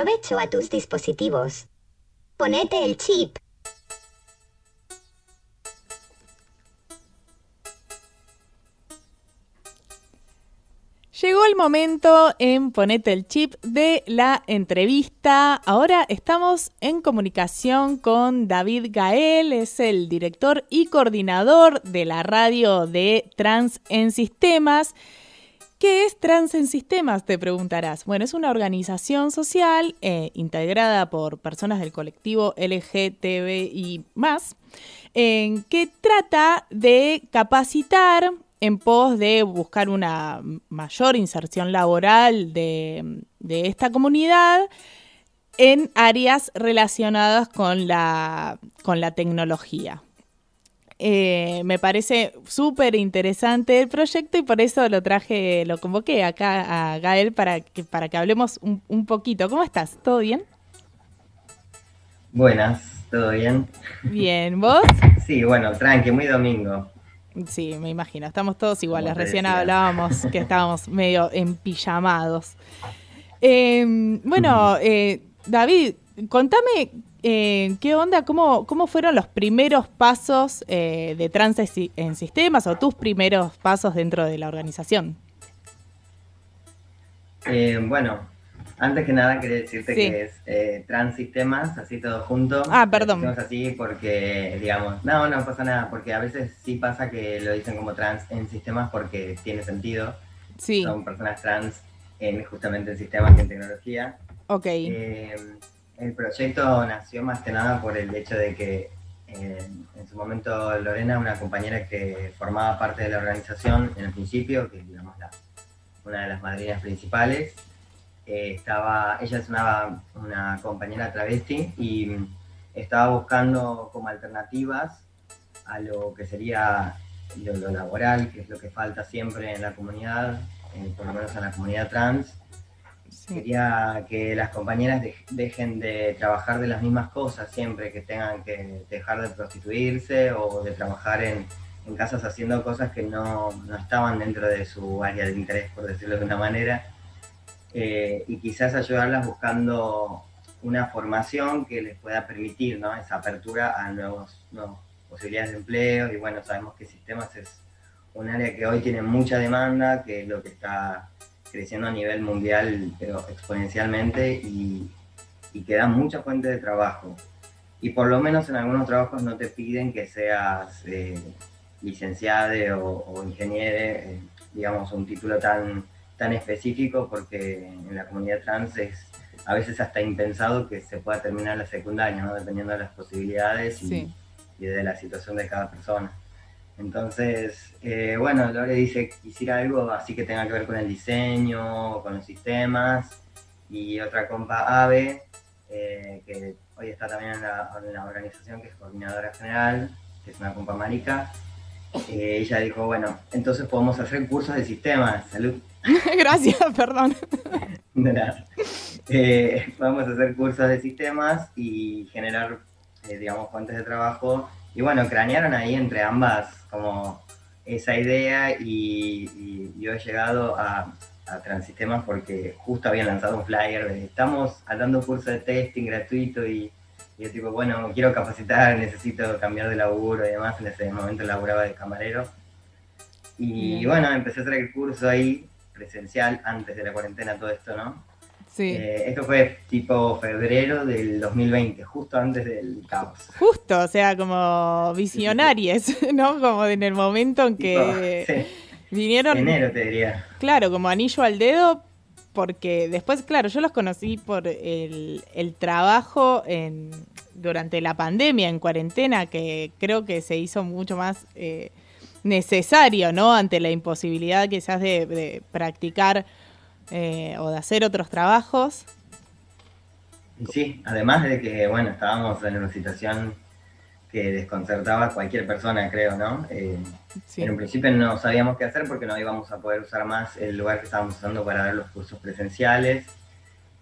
provecho a tus dispositivos. Ponete el chip. Llegó el momento en Ponete el Chip de la entrevista. Ahora estamos en comunicación con David Gael, es el director y coordinador de la radio de Trans en Sistemas. ¿Qué es Trans en Sistemas? Te preguntarás. Bueno, es una organización social eh, integrada por personas del colectivo LGTBI, eh, que trata de capacitar en pos de buscar una mayor inserción laboral de, esta comunidad en áreas relacionadas con la, con la tecnología. Eh, me parece súper interesante el proyecto y por eso lo traje, lo convoqué acá a Gael para que, para que hablemos un, un poquito. ¿Cómo estás? ¿Todo bien? Buenas, ¿todo bien? Bien, ¿vos? Sí, bueno, tranqui, muy domingo. Sí, me imagino, estamos todos iguales. Recién decía. hablábamos que estábamos medio empillamados. Eh, bueno, eh, David, contame eh, qué onda, cómo, cómo fueron los primeros pasos eh, de trans en- sistemas o tus primeros pasos dentro de la organización. Eh, bueno, antes que nada quería decirte Sí. que es eh, Transistemas, así todo junto. Ah, perdón. Decimos así porque, digamos, no, no pasa nada, porque a veces sí pasa que lo dicen como trans en sistemas porque tiene sentido. Sí, Son personas trans en, justamente en sistemas y en tecnología. ok. El proyecto nació más que nada por el hecho de que eh, en su momento Lorena, una compañera que formaba parte de la organización en el principio, que es digamos la- una de las madrinas principales, eh, estaba, ella es una, una compañera travesti y mm, estaba buscando como alternativas a lo que sería lo, lo laboral, que es lo que falta siempre en la comunidad, eh, por lo menos en la comunidad trans, Sí. Quería que las compañeras dej- dejen de trabajar de las mismas cosas siempre, que tengan que dejar de prostituirse o de trabajar en, en casas haciendo cosas que no, no estaban dentro de su área de interés, por decirlo de una manera. Eh, y quizás ayudarlas buscando una formación que les pueda permitir ¿no? esa apertura a nuevos, nuevas posibilidades de empleo. Y bueno, sabemos que sistemas es un área que hoy tiene mucha demanda, que es lo que está creciendo a nivel mundial, pero exponencialmente, y, y que da mucha fuente de trabajo. Y por lo menos en algunos trabajos no te piden que seas eh, licenciado o, o ingeniero, eh, digamos, un título tan, tan específico, porque en la comunidad trans es a veces hasta impensado que se pueda terminar la secundaria, ¿no? dependiendo de las posibilidades y, Sí. y de la situación de cada persona. Entonces, eh, bueno, Lore dice que quisiera algo así que tenga que ver con el diseño, con los sistemas, y otra compa Ave, eh, que hoy está también en la, en la organización, que es coordinadora general, que es una compa marica, eh, ella dijo, bueno, entonces podemos hacer cursos de sistemas, salud, Gracias, perdón. de nada. Eh, vamos a hacer cursos de sistemas y generar, eh, digamos, fuentes de trabajo. Y bueno, cranearon ahí entre ambas como esa idea y, y yo he llegado a, a Transistemas porque justo habían lanzado un flyer de estamos dando un curso de testing gratuito y, y yo tipo, bueno, quiero capacitar, necesito cambiar de laburo y demás. En ese momento laburaba de camarero. Y Bien. bueno, empecé a hacer el curso ahí presencial antes de la cuarentena, todo esto, ¿no? Sí. Eh, esto fue tipo febrero del 2020, justo antes del caos. Justo, o sea, como visionarias, ¿no? Como en el momento en que Tipo, sí, vinieron, enero te diría. claro, como anillo al dedo, porque después, claro, yo los conocí por el, el trabajo en, durante la pandemia, en cuarentena, que creo que se hizo mucho más eh, necesario, ¿no? Ante la imposibilidad quizás de, de practicar eh, o de hacer otros trabajos. Y sí, además de que, bueno, estábamos en una situación que desconcertaba a cualquier persona, creo, ¿no? Eh, Sí. En un principio no sabíamos qué hacer porque no íbamos a poder usar más el lugar que estábamos usando para dar los cursos presenciales.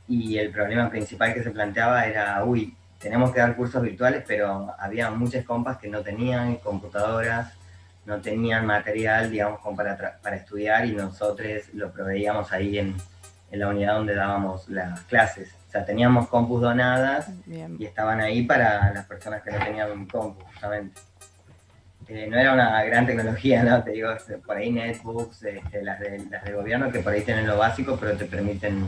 Y el problema principal que se planteaba era, uy, tenemos que dar cursos virtuales, pero había muchas compas que no tenían computadoras, no tenían material, digamos, como para, para estudiar y nosotros lo proveíamos ahí en, en la unidad donde dábamos las clases. O sea, teníamos compus donadas Bien. y estaban ahí para las personas que no tenían compu, justamente. Eh, no era una gran tecnología, ¿no? Te digo, este, por ahí netbooks, este, las, de, las de gobierno que por ahí tienen lo básico, pero te permiten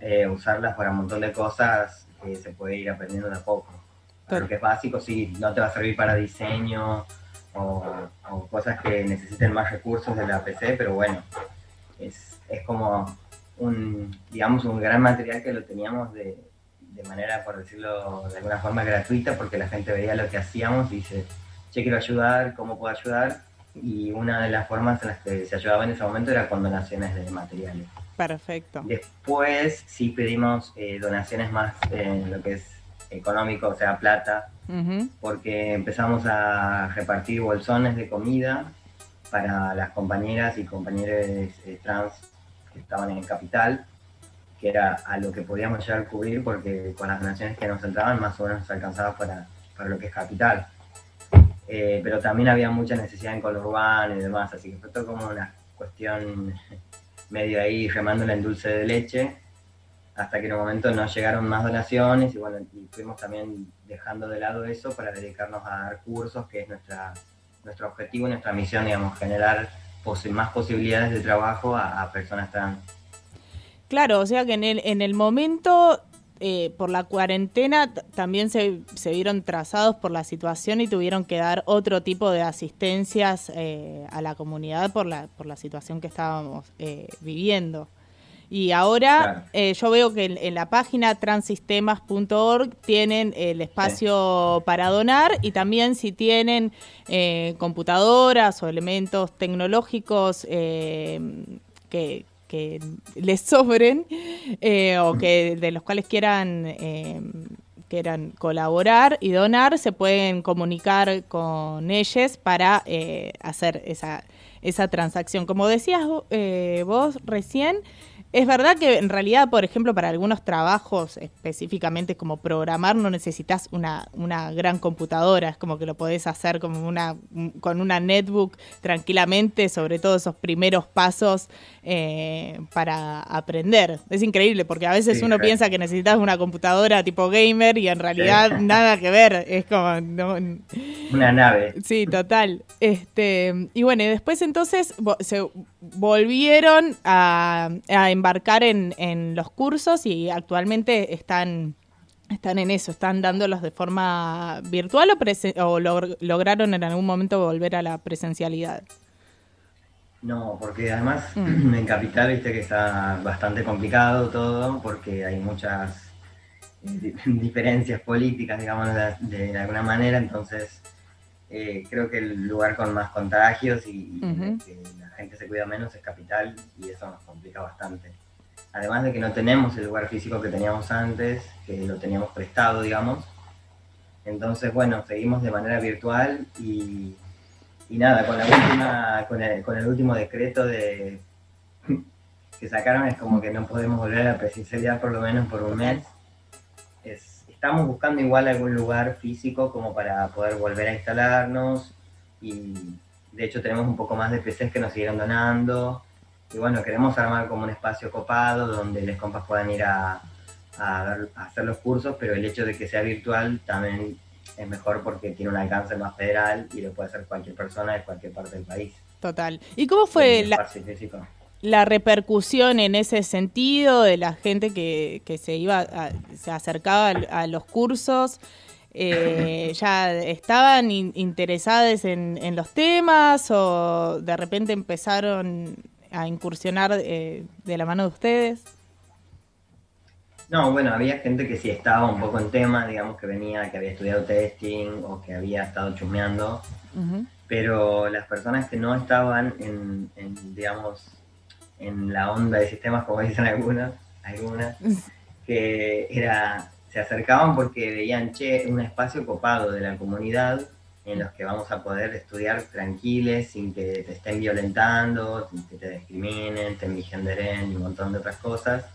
eh, usarlas para un montón de cosas que se puede ir aprendiendo de a poco. Para lo que es básico, sí, no te va a servir para diseño o, o cosas que necesiten más recursos de la PC, pero bueno, es, es como un, digamos, un gran material que lo teníamos de, de manera, por decirlo de alguna forma, gratuita, porque la gente veía lo que hacíamos y dice, che, quiero ayudar, ¿cómo puedo ayudar? Y una de las formas en las que se ayudaba en ese momento era con donaciones de materiales. Perfecto. Después sí pedimos eh, donaciones más en lo que es económico, o sea, plata, porque empezamos a repartir bolsones de comida para las compañeras y compañeros eh, trans que estaban en Capital, que era a lo que podíamos llegar a cubrir, porque con las donaciones que nos entraban más o menos nos alcanzaba para, para lo que es Capital. Eh, pero también había mucha necesidad en conurbano y demás, así que fue todo como una cuestión medio ahí remándola en dulce de leche, hasta que en un momento nos llegaron más donaciones y bueno, y fuimos también dejando de lado eso para dedicarnos a dar cursos, que es nuestra, nuestro objetivo nuestra misión, digamos, generar más posibilidades de trabajo a, personas trans. Claro, o sea que en el, en el momento, eh, por la cuarentena, también se, se vieron trazados por la situación y tuvieron que dar otro tipo de asistencias eh, a la comunidad por la, por la situación que estábamos eh, viviendo. Y ahora Claro. eh, yo veo que en, en la página transistemas.org tienen el espacio para donar y también si tienen eh, computadoras o elementos tecnológicos eh, que, que les sobren eh, o que de los cuales quieran eh, quieran colaborar y donar, se pueden comunicar con ellos para eh, hacer esa, esa transacción. Como decías eh, vos recién, es verdad que en realidad, por ejemplo, para algunos trabajos específicamente como programar no necesitas una, una gran computadora, es como que lo podés hacer como una, con una netbook tranquilamente, sobre todo esos primeros pasos eh, para aprender. Es increíble porque a veces Sí, uno piensa que necesitas una computadora tipo gamer y en realidad nada que ver, es como... no- Una nave. Sí, total. Este, y bueno, y después entonces se volvieron a, a embarcar en, en los cursos y actualmente están, están en eso, están dándolos de forma virtual o, presen- o log- lograron en algún momento volver a la presencialidad. No, porque además Mm. en Capital viste que está bastante complicado todo, porque hay muchas eh, di- diferencias políticas, digamos, de, de alguna manera, entonces eh, creo que el lugar con más contagios y, que la gente se cuida menos es Capital y eso nos complica bastante. Además de que no tenemos el lugar físico que teníamos antes, que lo teníamos prestado, digamos. Entonces, bueno, seguimos de manera virtual y, y nada, con la última, con el, con el último decreto de que sacaron es como que no podemos volver a la presencialidad por lo menos por un mes. Es- estamos buscando igual algún lugar físico como para poder volver a instalarnos y de hecho tenemos un poco más de PCs que nos siguieron donando y bueno, queremos armar como un espacio copado donde los compas puedan ir a, a dar- a hacer los cursos, pero el hecho de que sea virtual también es mejor porque tiene un alcance más federal y lo puede hacer cualquier persona de cualquier parte del país. Total. ¿Y cómo fue la, repercusión en ese sentido de la gente que, que se iba a- se acercaba a, los cursos eh, ya estaban in- interesadas en, en los temas o de repente empezaron a incursionar eh, de la mano de ustedes No, bueno, había gente que sí estaba un poco en tema, digamos que venía, que había estudiado testing o que había estado chusmeando, pero las personas que no estaban en, en, digamos, en la onda de sistemas, como dicen algunas, algunas, que era, se acercaban porque veían, che, un espacio copado de la comunidad en los que vamos a poder estudiar tranquiles, sin que te estén violentando, sin que te discriminen, te engenderen y un montón de otras cosas.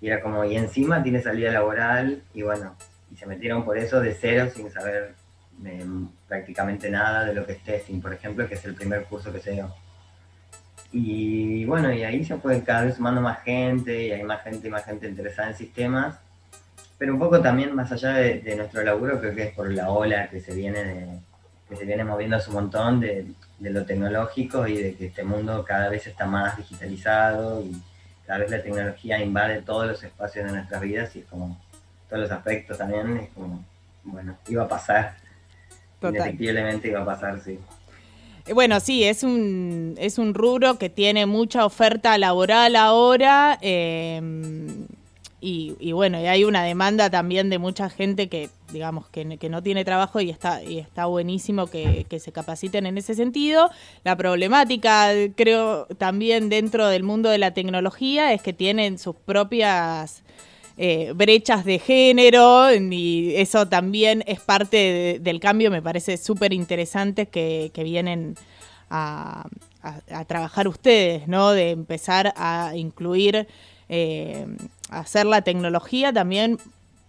Y era como, y encima tiene salida laboral, y bueno, y se metieron por eso de cero sin saber eh, prácticamente nada de lo que es testing, por ejemplo, que es el primer curso que se dio. Y bueno, y ahí se puede cada vez sumando más gente, y hay más gente y más gente interesada en sistemas. Pero un poco también más allá de, de nuestro laburo, creo que es por la ola que se viene de- que se viene moviendo hace un montón de, de lo tecnológico y de que este mundo cada vez está más digitalizado y cada vez la tecnología invade todos los espacios de nuestras vidas y es como todos los aspectos también, es como, bueno, iba a pasar. Indefectiblemente iba a pasar, sí. Eh, Bueno, sí, es un, es un rubro que tiene mucha oferta laboral ahora eh, y, bueno, y hay una demanda también de mucha gente que, digamos, que, no tiene trabajo y está, y está buenísimo que, se capaciten en ese sentido. La problemática, creo, también dentro del mundo de la tecnología es que tienen sus propias eh, brechas de género y eso también es parte de- del cambio, me parece súper interesante que, vienen a trabajar ustedes, ¿no? De empezar a incluir, eh, hacer la tecnología también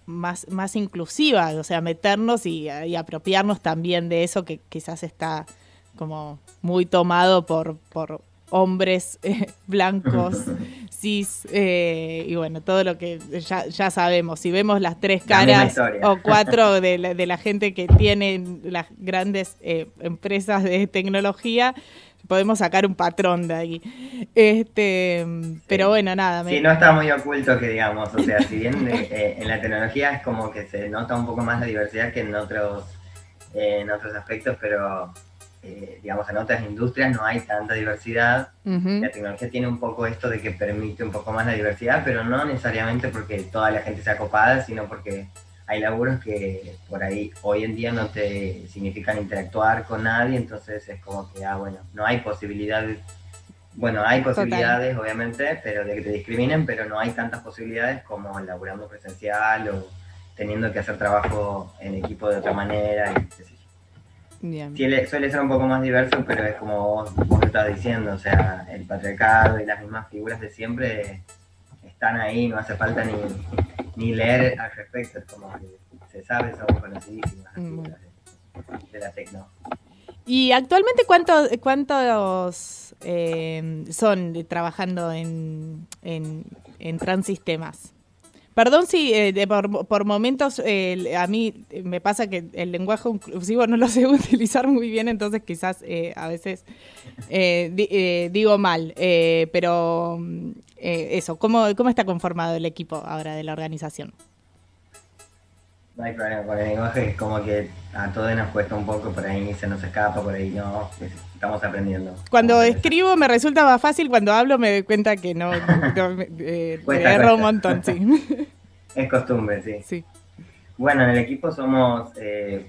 más, más inclusiva, o sea, meternos y, y apropiarnos también de eso que quizás está como muy tomado por, por hombres eh, blancos, cis, eh, y bueno, todo lo que ya, ya sabemos. Si vemos las tres caras o cuatro de la, de la gente que tiene las grandes eh, empresas de tecnología, podemos sacar un patrón de ahí. Este, pero bueno, nada. me- Sí, no está muy oculto que digamos, o sea, si bien eh, eh, en la tecnología es como que se nota un poco más la diversidad que en otros, eh, en otros aspectos, pero eh, digamos en otras industrias no hay tanta diversidad. La tecnología tiene un poco esto de que permite un poco más la diversidad, pero no necesariamente porque toda la gente sea copada, sino porque hay laburos que por ahí hoy en día no te significan interactuar con nadie, entonces es como que, ah, bueno, no hay posibilidades, bueno, hay posibilidades obviamente, pero de que te discriminen, pero no hay tantas posibilidades como laburando presencial o teniendo que hacer trabajo en equipo de otra manera y qué sé yo. Bien. Suele, suele ser un poco más diverso, pero es como vos, vos estás diciendo, o sea, el patriarcado y las mismas figuras de siempre están ahí, no hace falta ni, ni leer al respecto, es como que se sabe, son conocidísimas figuras de, de la tecno. ¿Y actualmente cuántos, cuántos eh, son trabajando en, en, en Transistemas? Perdón si eh, de por, momentos eh, a mí me pasa que el lenguaje inclusivo no lo sé utilizar muy bien, entonces quizás eh, a veces eh, eh, digo mal, pero mm, eso, ¿cómo, ¿cómo está conformado el equipo ahora de la organización? No hay problema con el lenguaje, es como que a todos nos cuesta un poco, por ahí se nos escapa, por ahí no, estamos aprendiendo. Cuando escribo me resulta más fácil, cuando hablo me doy cuenta que no, no, me- eh, Cuesta, me erro un montón, sí. Es costumbre, sí. Sí. Bueno, en el equipo somos eh,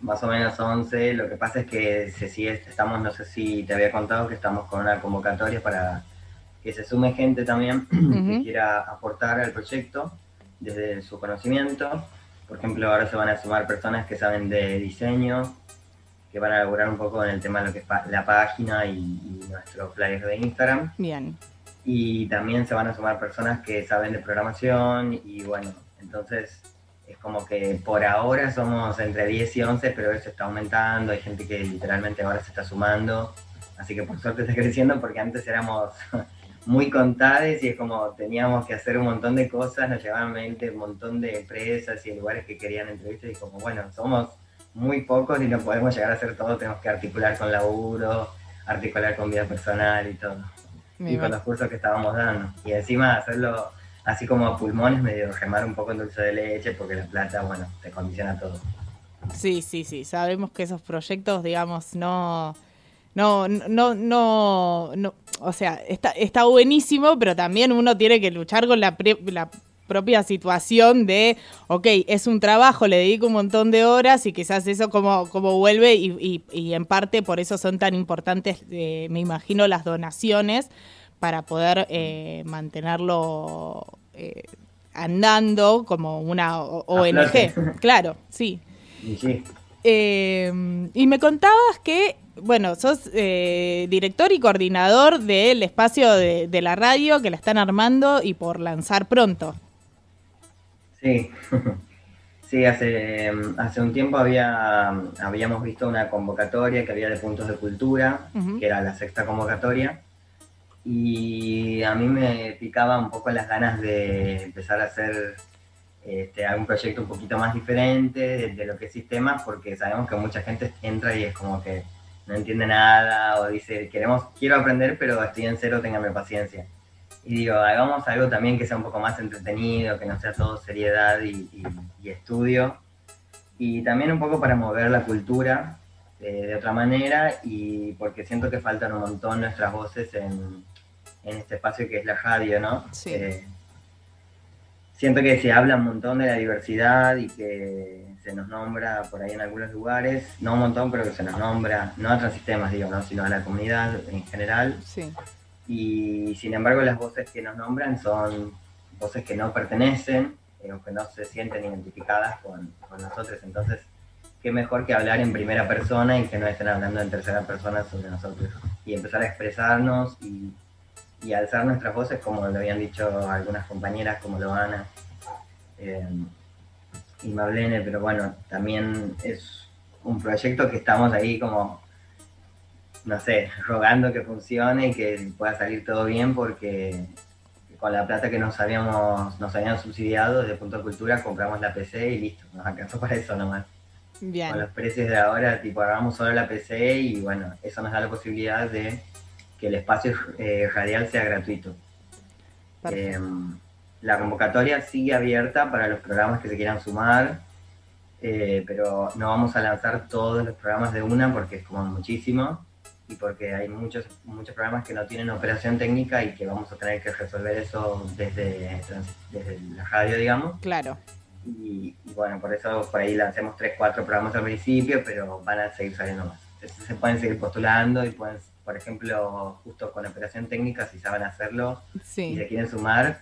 más o menos 11. Lo que pasa es que se sigue, estamos, no sé si te había contado que estamos con una convocatoria para que se sume gente también que quiera aportar al proyecto desde su conocimiento. Por ejemplo, ahora se van a sumar personas que saben de diseño, que van a elaborar un poco en el tema de lo que es la página y, y nuestro flyer de Instagram. Bien. Y también se van a sumar personas que saben de programación y bueno, entonces es como que por ahora somos entre 10 y 11, pero eso está aumentando, hay gente que literalmente ahora se está sumando, así que por suerte está creciendo porque antes éramos muy contados y es como teníamos que hacer un montón de cosas, nos llevaban mente un montón de empresas y lugares que querían entrevistas y como bueno, somos muy pocos y no podemos llegar a hacer todo, tenemos que articular con laburo, articular con vida personal y todo y con los cursos que estábamos dando. Y encima hacerlo así como a pulmones, medio remar un poco en dulce de leche, porque la plata, bueno, te condiciona todo. Sí, sí, sí. Sabemos que esos proyectos, digamos, no. No, no, no, no, o sea, está, está buenísimo, pero también uno tiene que luchar con la, pre- la propia situación de, ok, es un trabajo, le dedico un montón de horas y quizás eso como, como vuelve y, y- y en parte por eso son tan importantes, eh, me imagino, las donaciones para poder eh, mantenerlo eh, andando como una ONG. flote. Claro, sí. Eh, y me contabas que, bueno, sos eh, director y coordinador del espacio de, de la radio que la están armando y por lanzar pronto. Sí. Sí, hace, hace un tiempo había, habíamos visto una convocatoria que había de puntos de cultura, que era la sexta convocatoria, y a mí me picaba un poco las ganas de empezar a hacer este, algún proyecto un poquito más diferente de, de lo que es sistemas, porque sabemos que mucha gente entra y es como que no entiende nada o dice, queremos, quiero aprender, pero estoy en cero, ténganme paciencia. Y digo, hagamos algo también que sea un poco más entretenido, que no sea todo seriedad y, y- y estudio. Y también un poco para mover la cultura eh, de otra manera y porque siento que faltan un montón nuestras voces en, en este espacio que es la radio, ¿no? Sí. Eh, siento que se habla un montón de la diversidad y que se nos nombra por ahí en algunos lugares, no un montón, pero que se nos nombra, no a Transistemas, digo, ¿no? sino a la comunidad en general. Sí. Y sin embargo las voces que nos nombran son voces que no pertenecen eh, o que no se sienten identificadas con, con nosotros. Entonces, qué mejor que hablar en primera persona y que no estén hablando en tercera persona sobre nosotros. Y empezar a expresarnos y, y alzar nuestras voces, como lo habían dicho algunas compañeras, como Loana eh, y Marlene, pero bueno, también es un proyecto que estamos ahí como no sé, rogando que funcione y que pueda salir todo bien porque con la plata que nos habíamos, nos habían subsidiado desde Punto de Cultura compramos la PC y listo, nos alcanzó para eso nomás. Bien. Con los precios de ahora, tipo, agarramos solo la PC y bueno, eso nos da la posibilidad de que el espacio eh, radial sea gratuito. Eh, la convocatoria sigue abierta para los programas que se quieran sumar, eh, pero no vamos a lanzar todos los programas de una porque es como muchísimo y porque hay muchos, muchos programas que no tienen operación técnica y que vamos a tener que resolver eso desde, desde la radio, digamos. Claro. Y, y bueno, por eso por ahí lancemos 3, 4 programas al principio, pero van a seguir saliendo más. Entonces, se pueden seguir postulando y pueden, por ejemplo, justo con operación técnica, si saben hacerlo y Sí. se quieren sumar,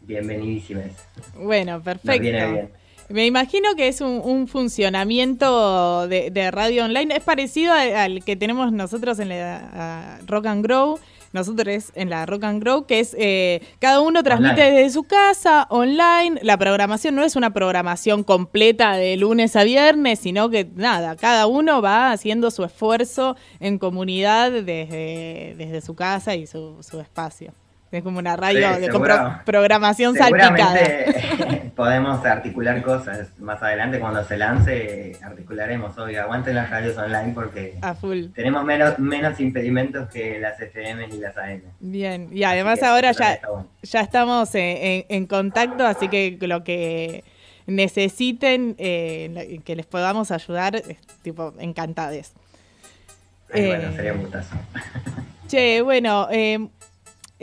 bienvenidísimas. Bueno, Nos perfecto. viene bien. Me imagino que es un, un funcionamiento de, de radio online. Es parecido al, al que tenemos nosotros en la Rock and Grow. Nosotros en la Rock and Grow, que es eh, cada uno transmite Online. desde su casa, online. La programación no es una programación completa de lunes a viernes, sino que nada, cada uno va haciendo su esfuerzo en comunidad desde, desde su casa y su, su espacio. Es como una radio Sí, de seguro. pro- programación salpicada. Podemos articular cosas más adelante cuando se lance, articularemos, obvio. Aguanten las radios online porque A full. tenemos menos, menos impedimentos que las FM y las AM. Bien, y además que ahora ya, bueno. ya estamos en, en- en contacto, así que lo que necesiten, eh, que les podamos ayudar, es, tipo, encantades. Ay, Eh, bueno, sería un gustazo. Che, bueno, eh,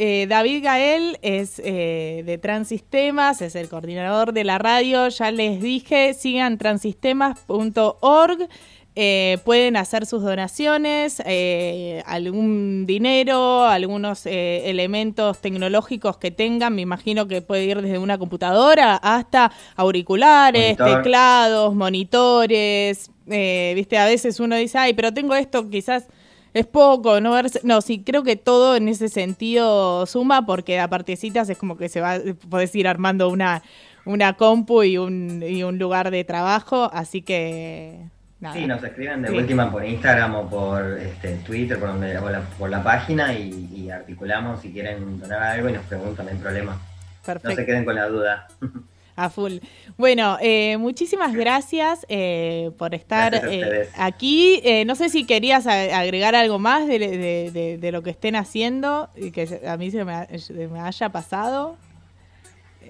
eh, David Gael es eh, de Transistemas, es el coordinador de la radio. Ya les dije, sigan transistemas.org. eh, pueden hacer sus donaciones, eh, algún dinero, algunos eh, elementos tecnológicos que tengan. Me imagino que puede ir desde una computadora hasta auriculares, Monitor. teclados, monitores. eh, Viste, a veces uno dice, ay, pero tengo esto, quizás es poco, no verse- No, sí, creo que todo en ese sentido suma porque a partecitas es como que se va, podés ir armando una, una compu y un, y un lugar de trabajo, así que nada. Sí, nos escriben de Sí. última por Instagram o por este, Twitter, por, donde, por, la, por la página y, y articulamos si quieren donar algo y nos preguntan, no hay problema. No Perfecto. se queden con la duda. A full. Bueno, eh, muchísimas gracias eh, por estar Gracias eh, aquí. Eh, no sé si querías agregar algo más de, de- de- de lo que estén haciendo y que a mí se me, haya pasado.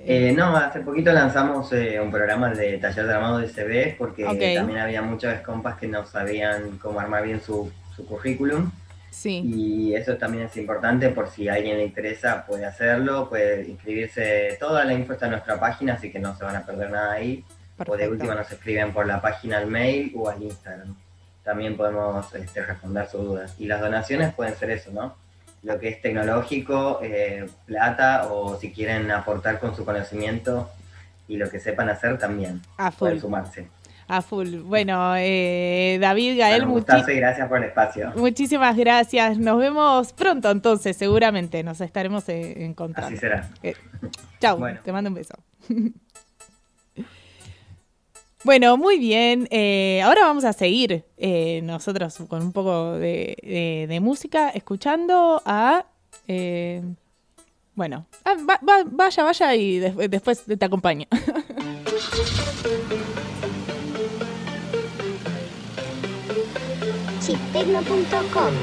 Eh, no, hace poquito lanzamos eh, un programa de taller de armado de CVs porque también había muchas compas que no sabían cómo armar bien su, su currículum Sí. y eso también es importante por si a alguien le interesa puede hacerlo, puede inscribirse, toda la info está en nuestra página así que no se van a perder nada ahí o de Perfecto. última nos escriben por la página al mail o al Instagram. También podemos este, responder sus dudas. Y las donaciones pueden ser eso, ¿no? Lo que es tecnológico, eh, plata, o si quieren aportar con su conocimiento y lo que sepan hacer también. A full. Pueden sumarse. A full. Bueno, eh, David Gael, Bueno, gracias por el espacio. muchísimas gracias. Nos vemos pronto entonces, seguramente. Nos estaremos eh, encontrando. Así será. Eh, chau, Bueno. te mando un beso. Bueno, muy bien. Eh, ahora vamos a seguir eh, nosotros con un poco de, de- de música, escuchando a Eh, bueno, ah, va- va- vaya, vaya y des- después te acompaño. chiptecno.com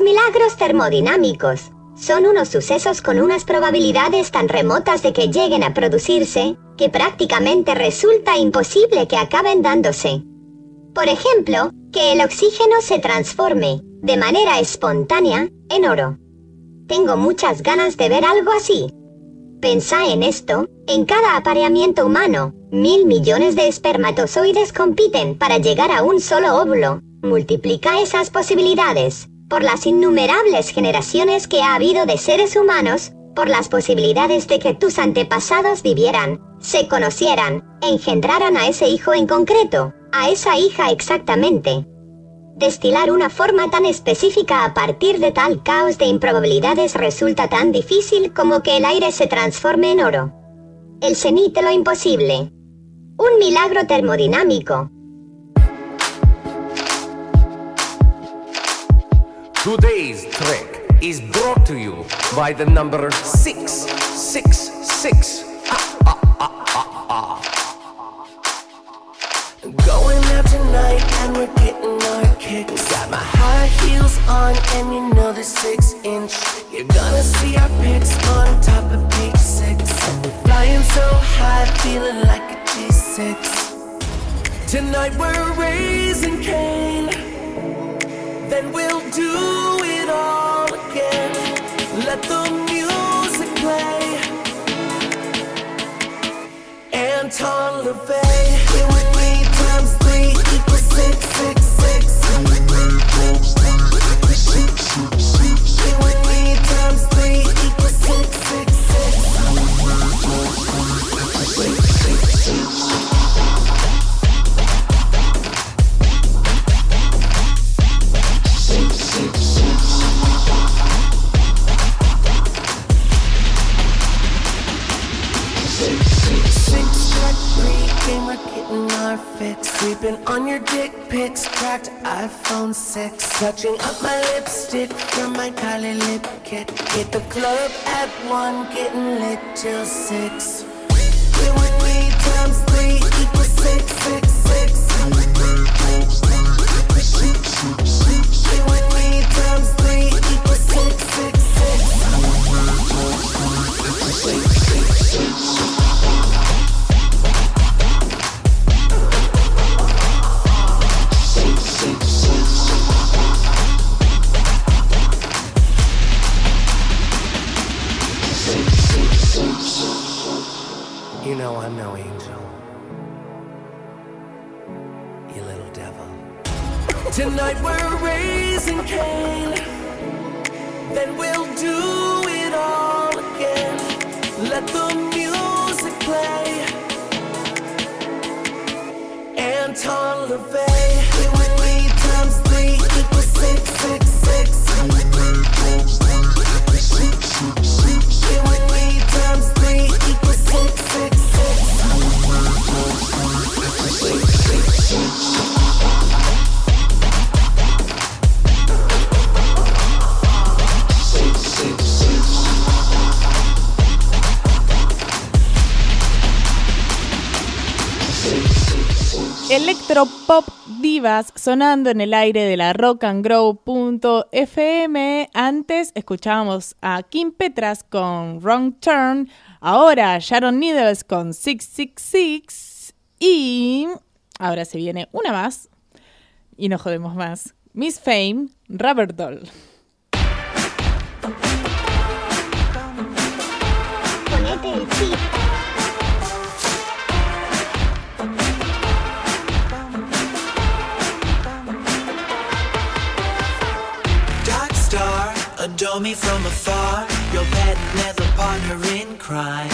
Los milagros termodinámicos son unos sucesos con unas probabilidades tan remotas de que lleguen a producirse, que prácticamente resulta imposible que acaben dándose. Por ejemplo, que el oxígeno se transforme, de manera espontánea, en oro. Tengo muchas ganas de ver algo así. Pensá en esto, en cada apareamiento humano, mil millones de espermatozoides compiten para llegar a un solo óvulo. Multiplica esas posibilidades, por las innumerables generaciones que ha habido de seres humanos, por las posibilidades de que tus antepasados vivieran, se conocieran, engendraran a ese hijo en concreto, a esa hija exactamente. Destilar una forma tan específica a partir de tal caos de improbabilidades resulta tan difícil como que el aire se transforme en oro. El cenit lo imposible. Un milagro termodinámico. Today's track is brought to you by the number 666. Ah, ah, ah, Going out tonight and we're getting our kicks. Got my high heels on and you know the six inch. You're gonna see our pics on top of page six. Flying so high, feeling like a G6. Tonight we're raising Cain. Then we'll do it all again. Let the music play. Anton LaVey. Marfit. Sleeping on your dick pics, cracked iPhone 6. Touching up my lipstick from my Kylie lip kit. Hit the club at 1, getting lit till 6. Three, three times 3 equals six, six, six. 6, 6. Three, three times 3 equals 6. Know I'm no angel. You little devil. Tonight we're raising Cain. Then we'll do it all again. Let the music play. Anton LaVey. Here with three times three equals six, six, six. Here with three times Electropop Divas sonando en el aire de la Rock and Grow.fm. Antes escuchábamos a Kim Petras con Wrong Turn. Ahora Sharon Needles con 666. Y ahora se viene una más. Y no jodemos más. Miss Fame, Rubber Doll. Dark star, adore me from afar. Your patent leather partner in crime.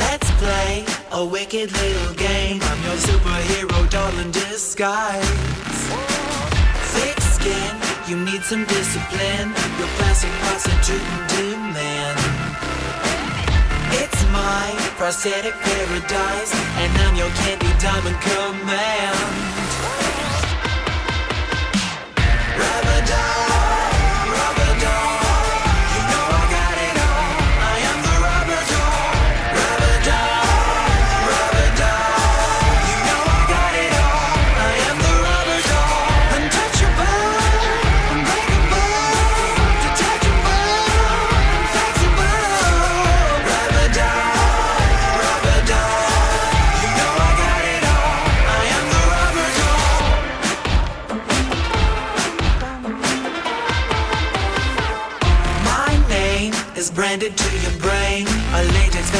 Let's play a wicked little game. I'm your superhero doll in disguise. Thick skin, you need some discipline. Your plastic prostitute in demand. It's my prosthetic paradise, and I'm your candy diamond command.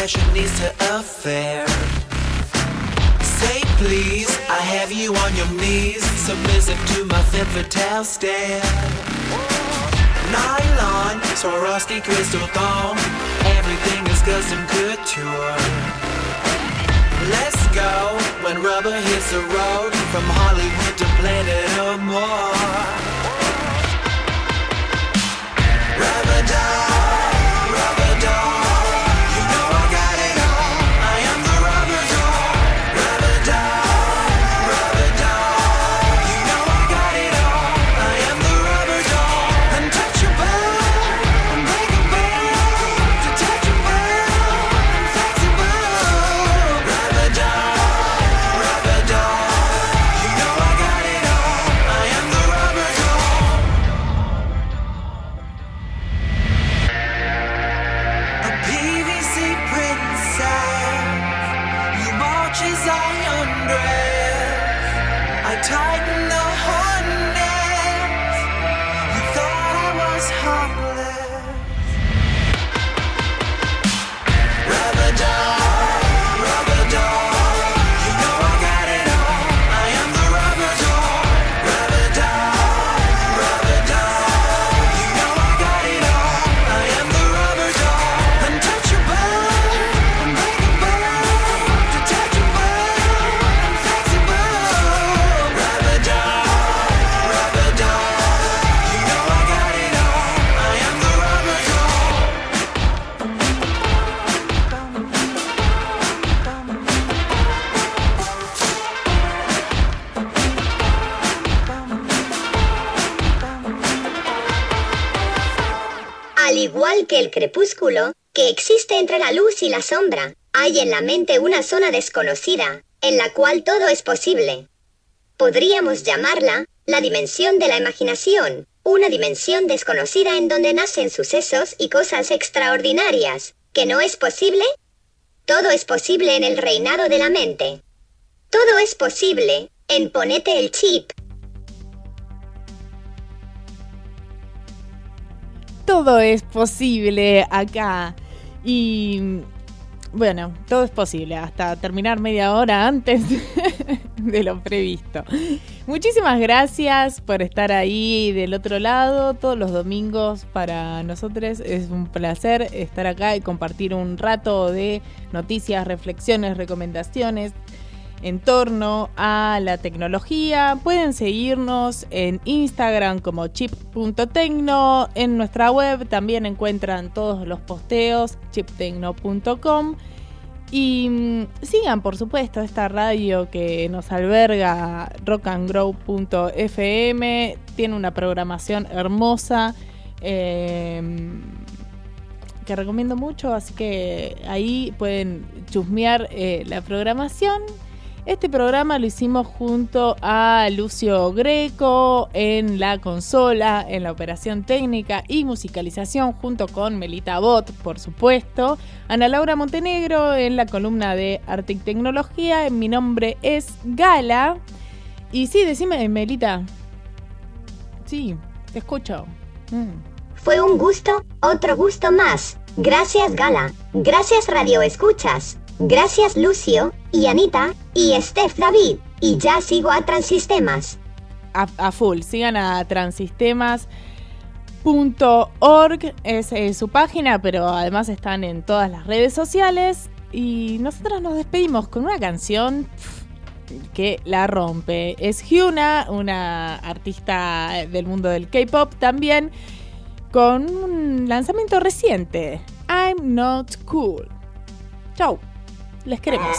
Fashionista affair. Say please, I have you on your knees, submissive to my femme fatale stare. Nylon, Swarovski crystal thong, everything is custom couture. Let's go when rubber hits the road from Hollywood to Planet Amore. Crepúsculo, que existe entre la luz y la sombra, hay en la mente una zona desconocida, en la cual todo es posible. Podríamos llamarla la dimensión de la imaginación, una dimensión desconocida en donde nacen sucesos y cosas extraordinarias. ¿Que no es posible? Todo es posible en el reinado de la mente. Todo es posible en Ponete el chip. Todo es posible acá. Y bueno, todo es posible hasta terminar media hora antes de lo previsto. Muchísimas gracias por estar ahí del otro lado todos los domingos para nosotros. Es un placer estar acá y compartir un rato de noticias, reflexiones, recomendaciones en torno a la tecnología. Pueden seguirnos en Instagram como chip.tecno. En nuestra web también encuentran todos los posteos chiptecno.com. Y mm, sigan, por supuesto, esta radio que nos alberga rockandgrow.fm. Tiene una programación hermosa. eh, que recomiendo mucho, así que ahí pueden chusmear eh, la programación. Este programa lo hicimos junto a Lucio Greco en la consola, en la operación técnica y musicalización, junto con Melita Bot, por supuesto. Ana Laura Montenegro en la columna de Arte y Tecnología. Mi nombre es Gala. Y sí, decime, Melita. Sí, te escucho. Mm. Fue un gusto, otro gusto más. Gracias Gala. Gracias Radio Escuchas. Gracias Lucio, y Anita, y Steph David. Y ya sigo a Transistemas. a, full. Sigan a transistemas.org, es eh, su página, pero además están en todas las redes sociales. Y nosotros nos despedimos con una canción que la rompe. Es Hyuna, una artista del mundo del K-pop también, con un lanzamiento reciente. I'm not cool. Chau, les queremos.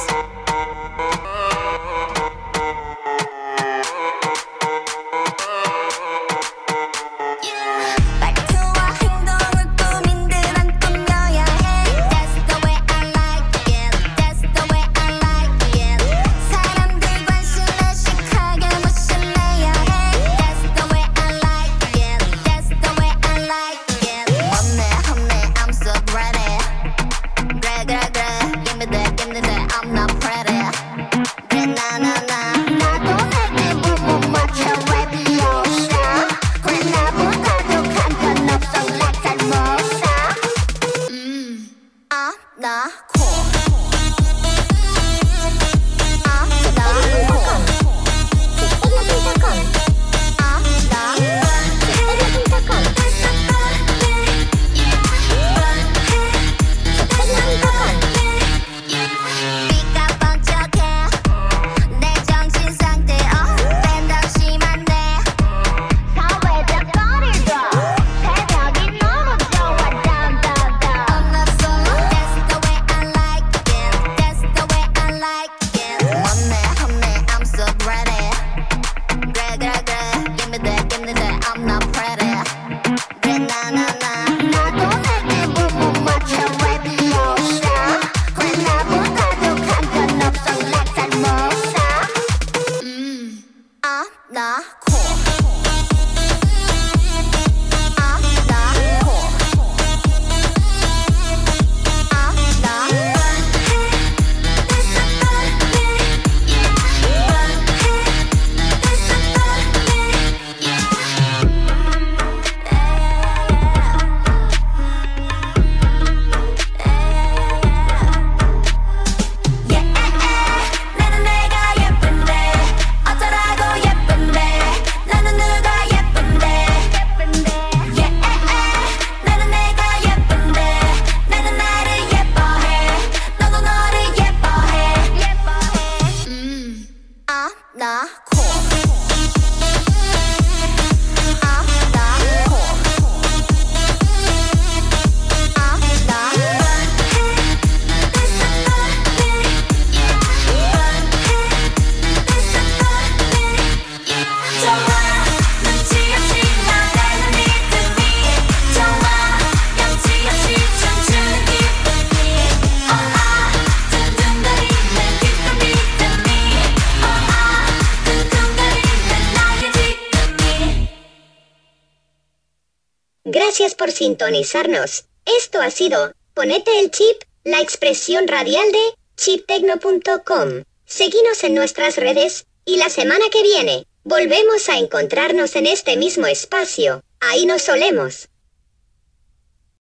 Esto ha sido Ponete el chip, la expresión radial de chiptecno.com. Seguinos en nuestras redes y la semana que viene volvemos a encontrarnos en este mismo espacio. Ahí nos solemos.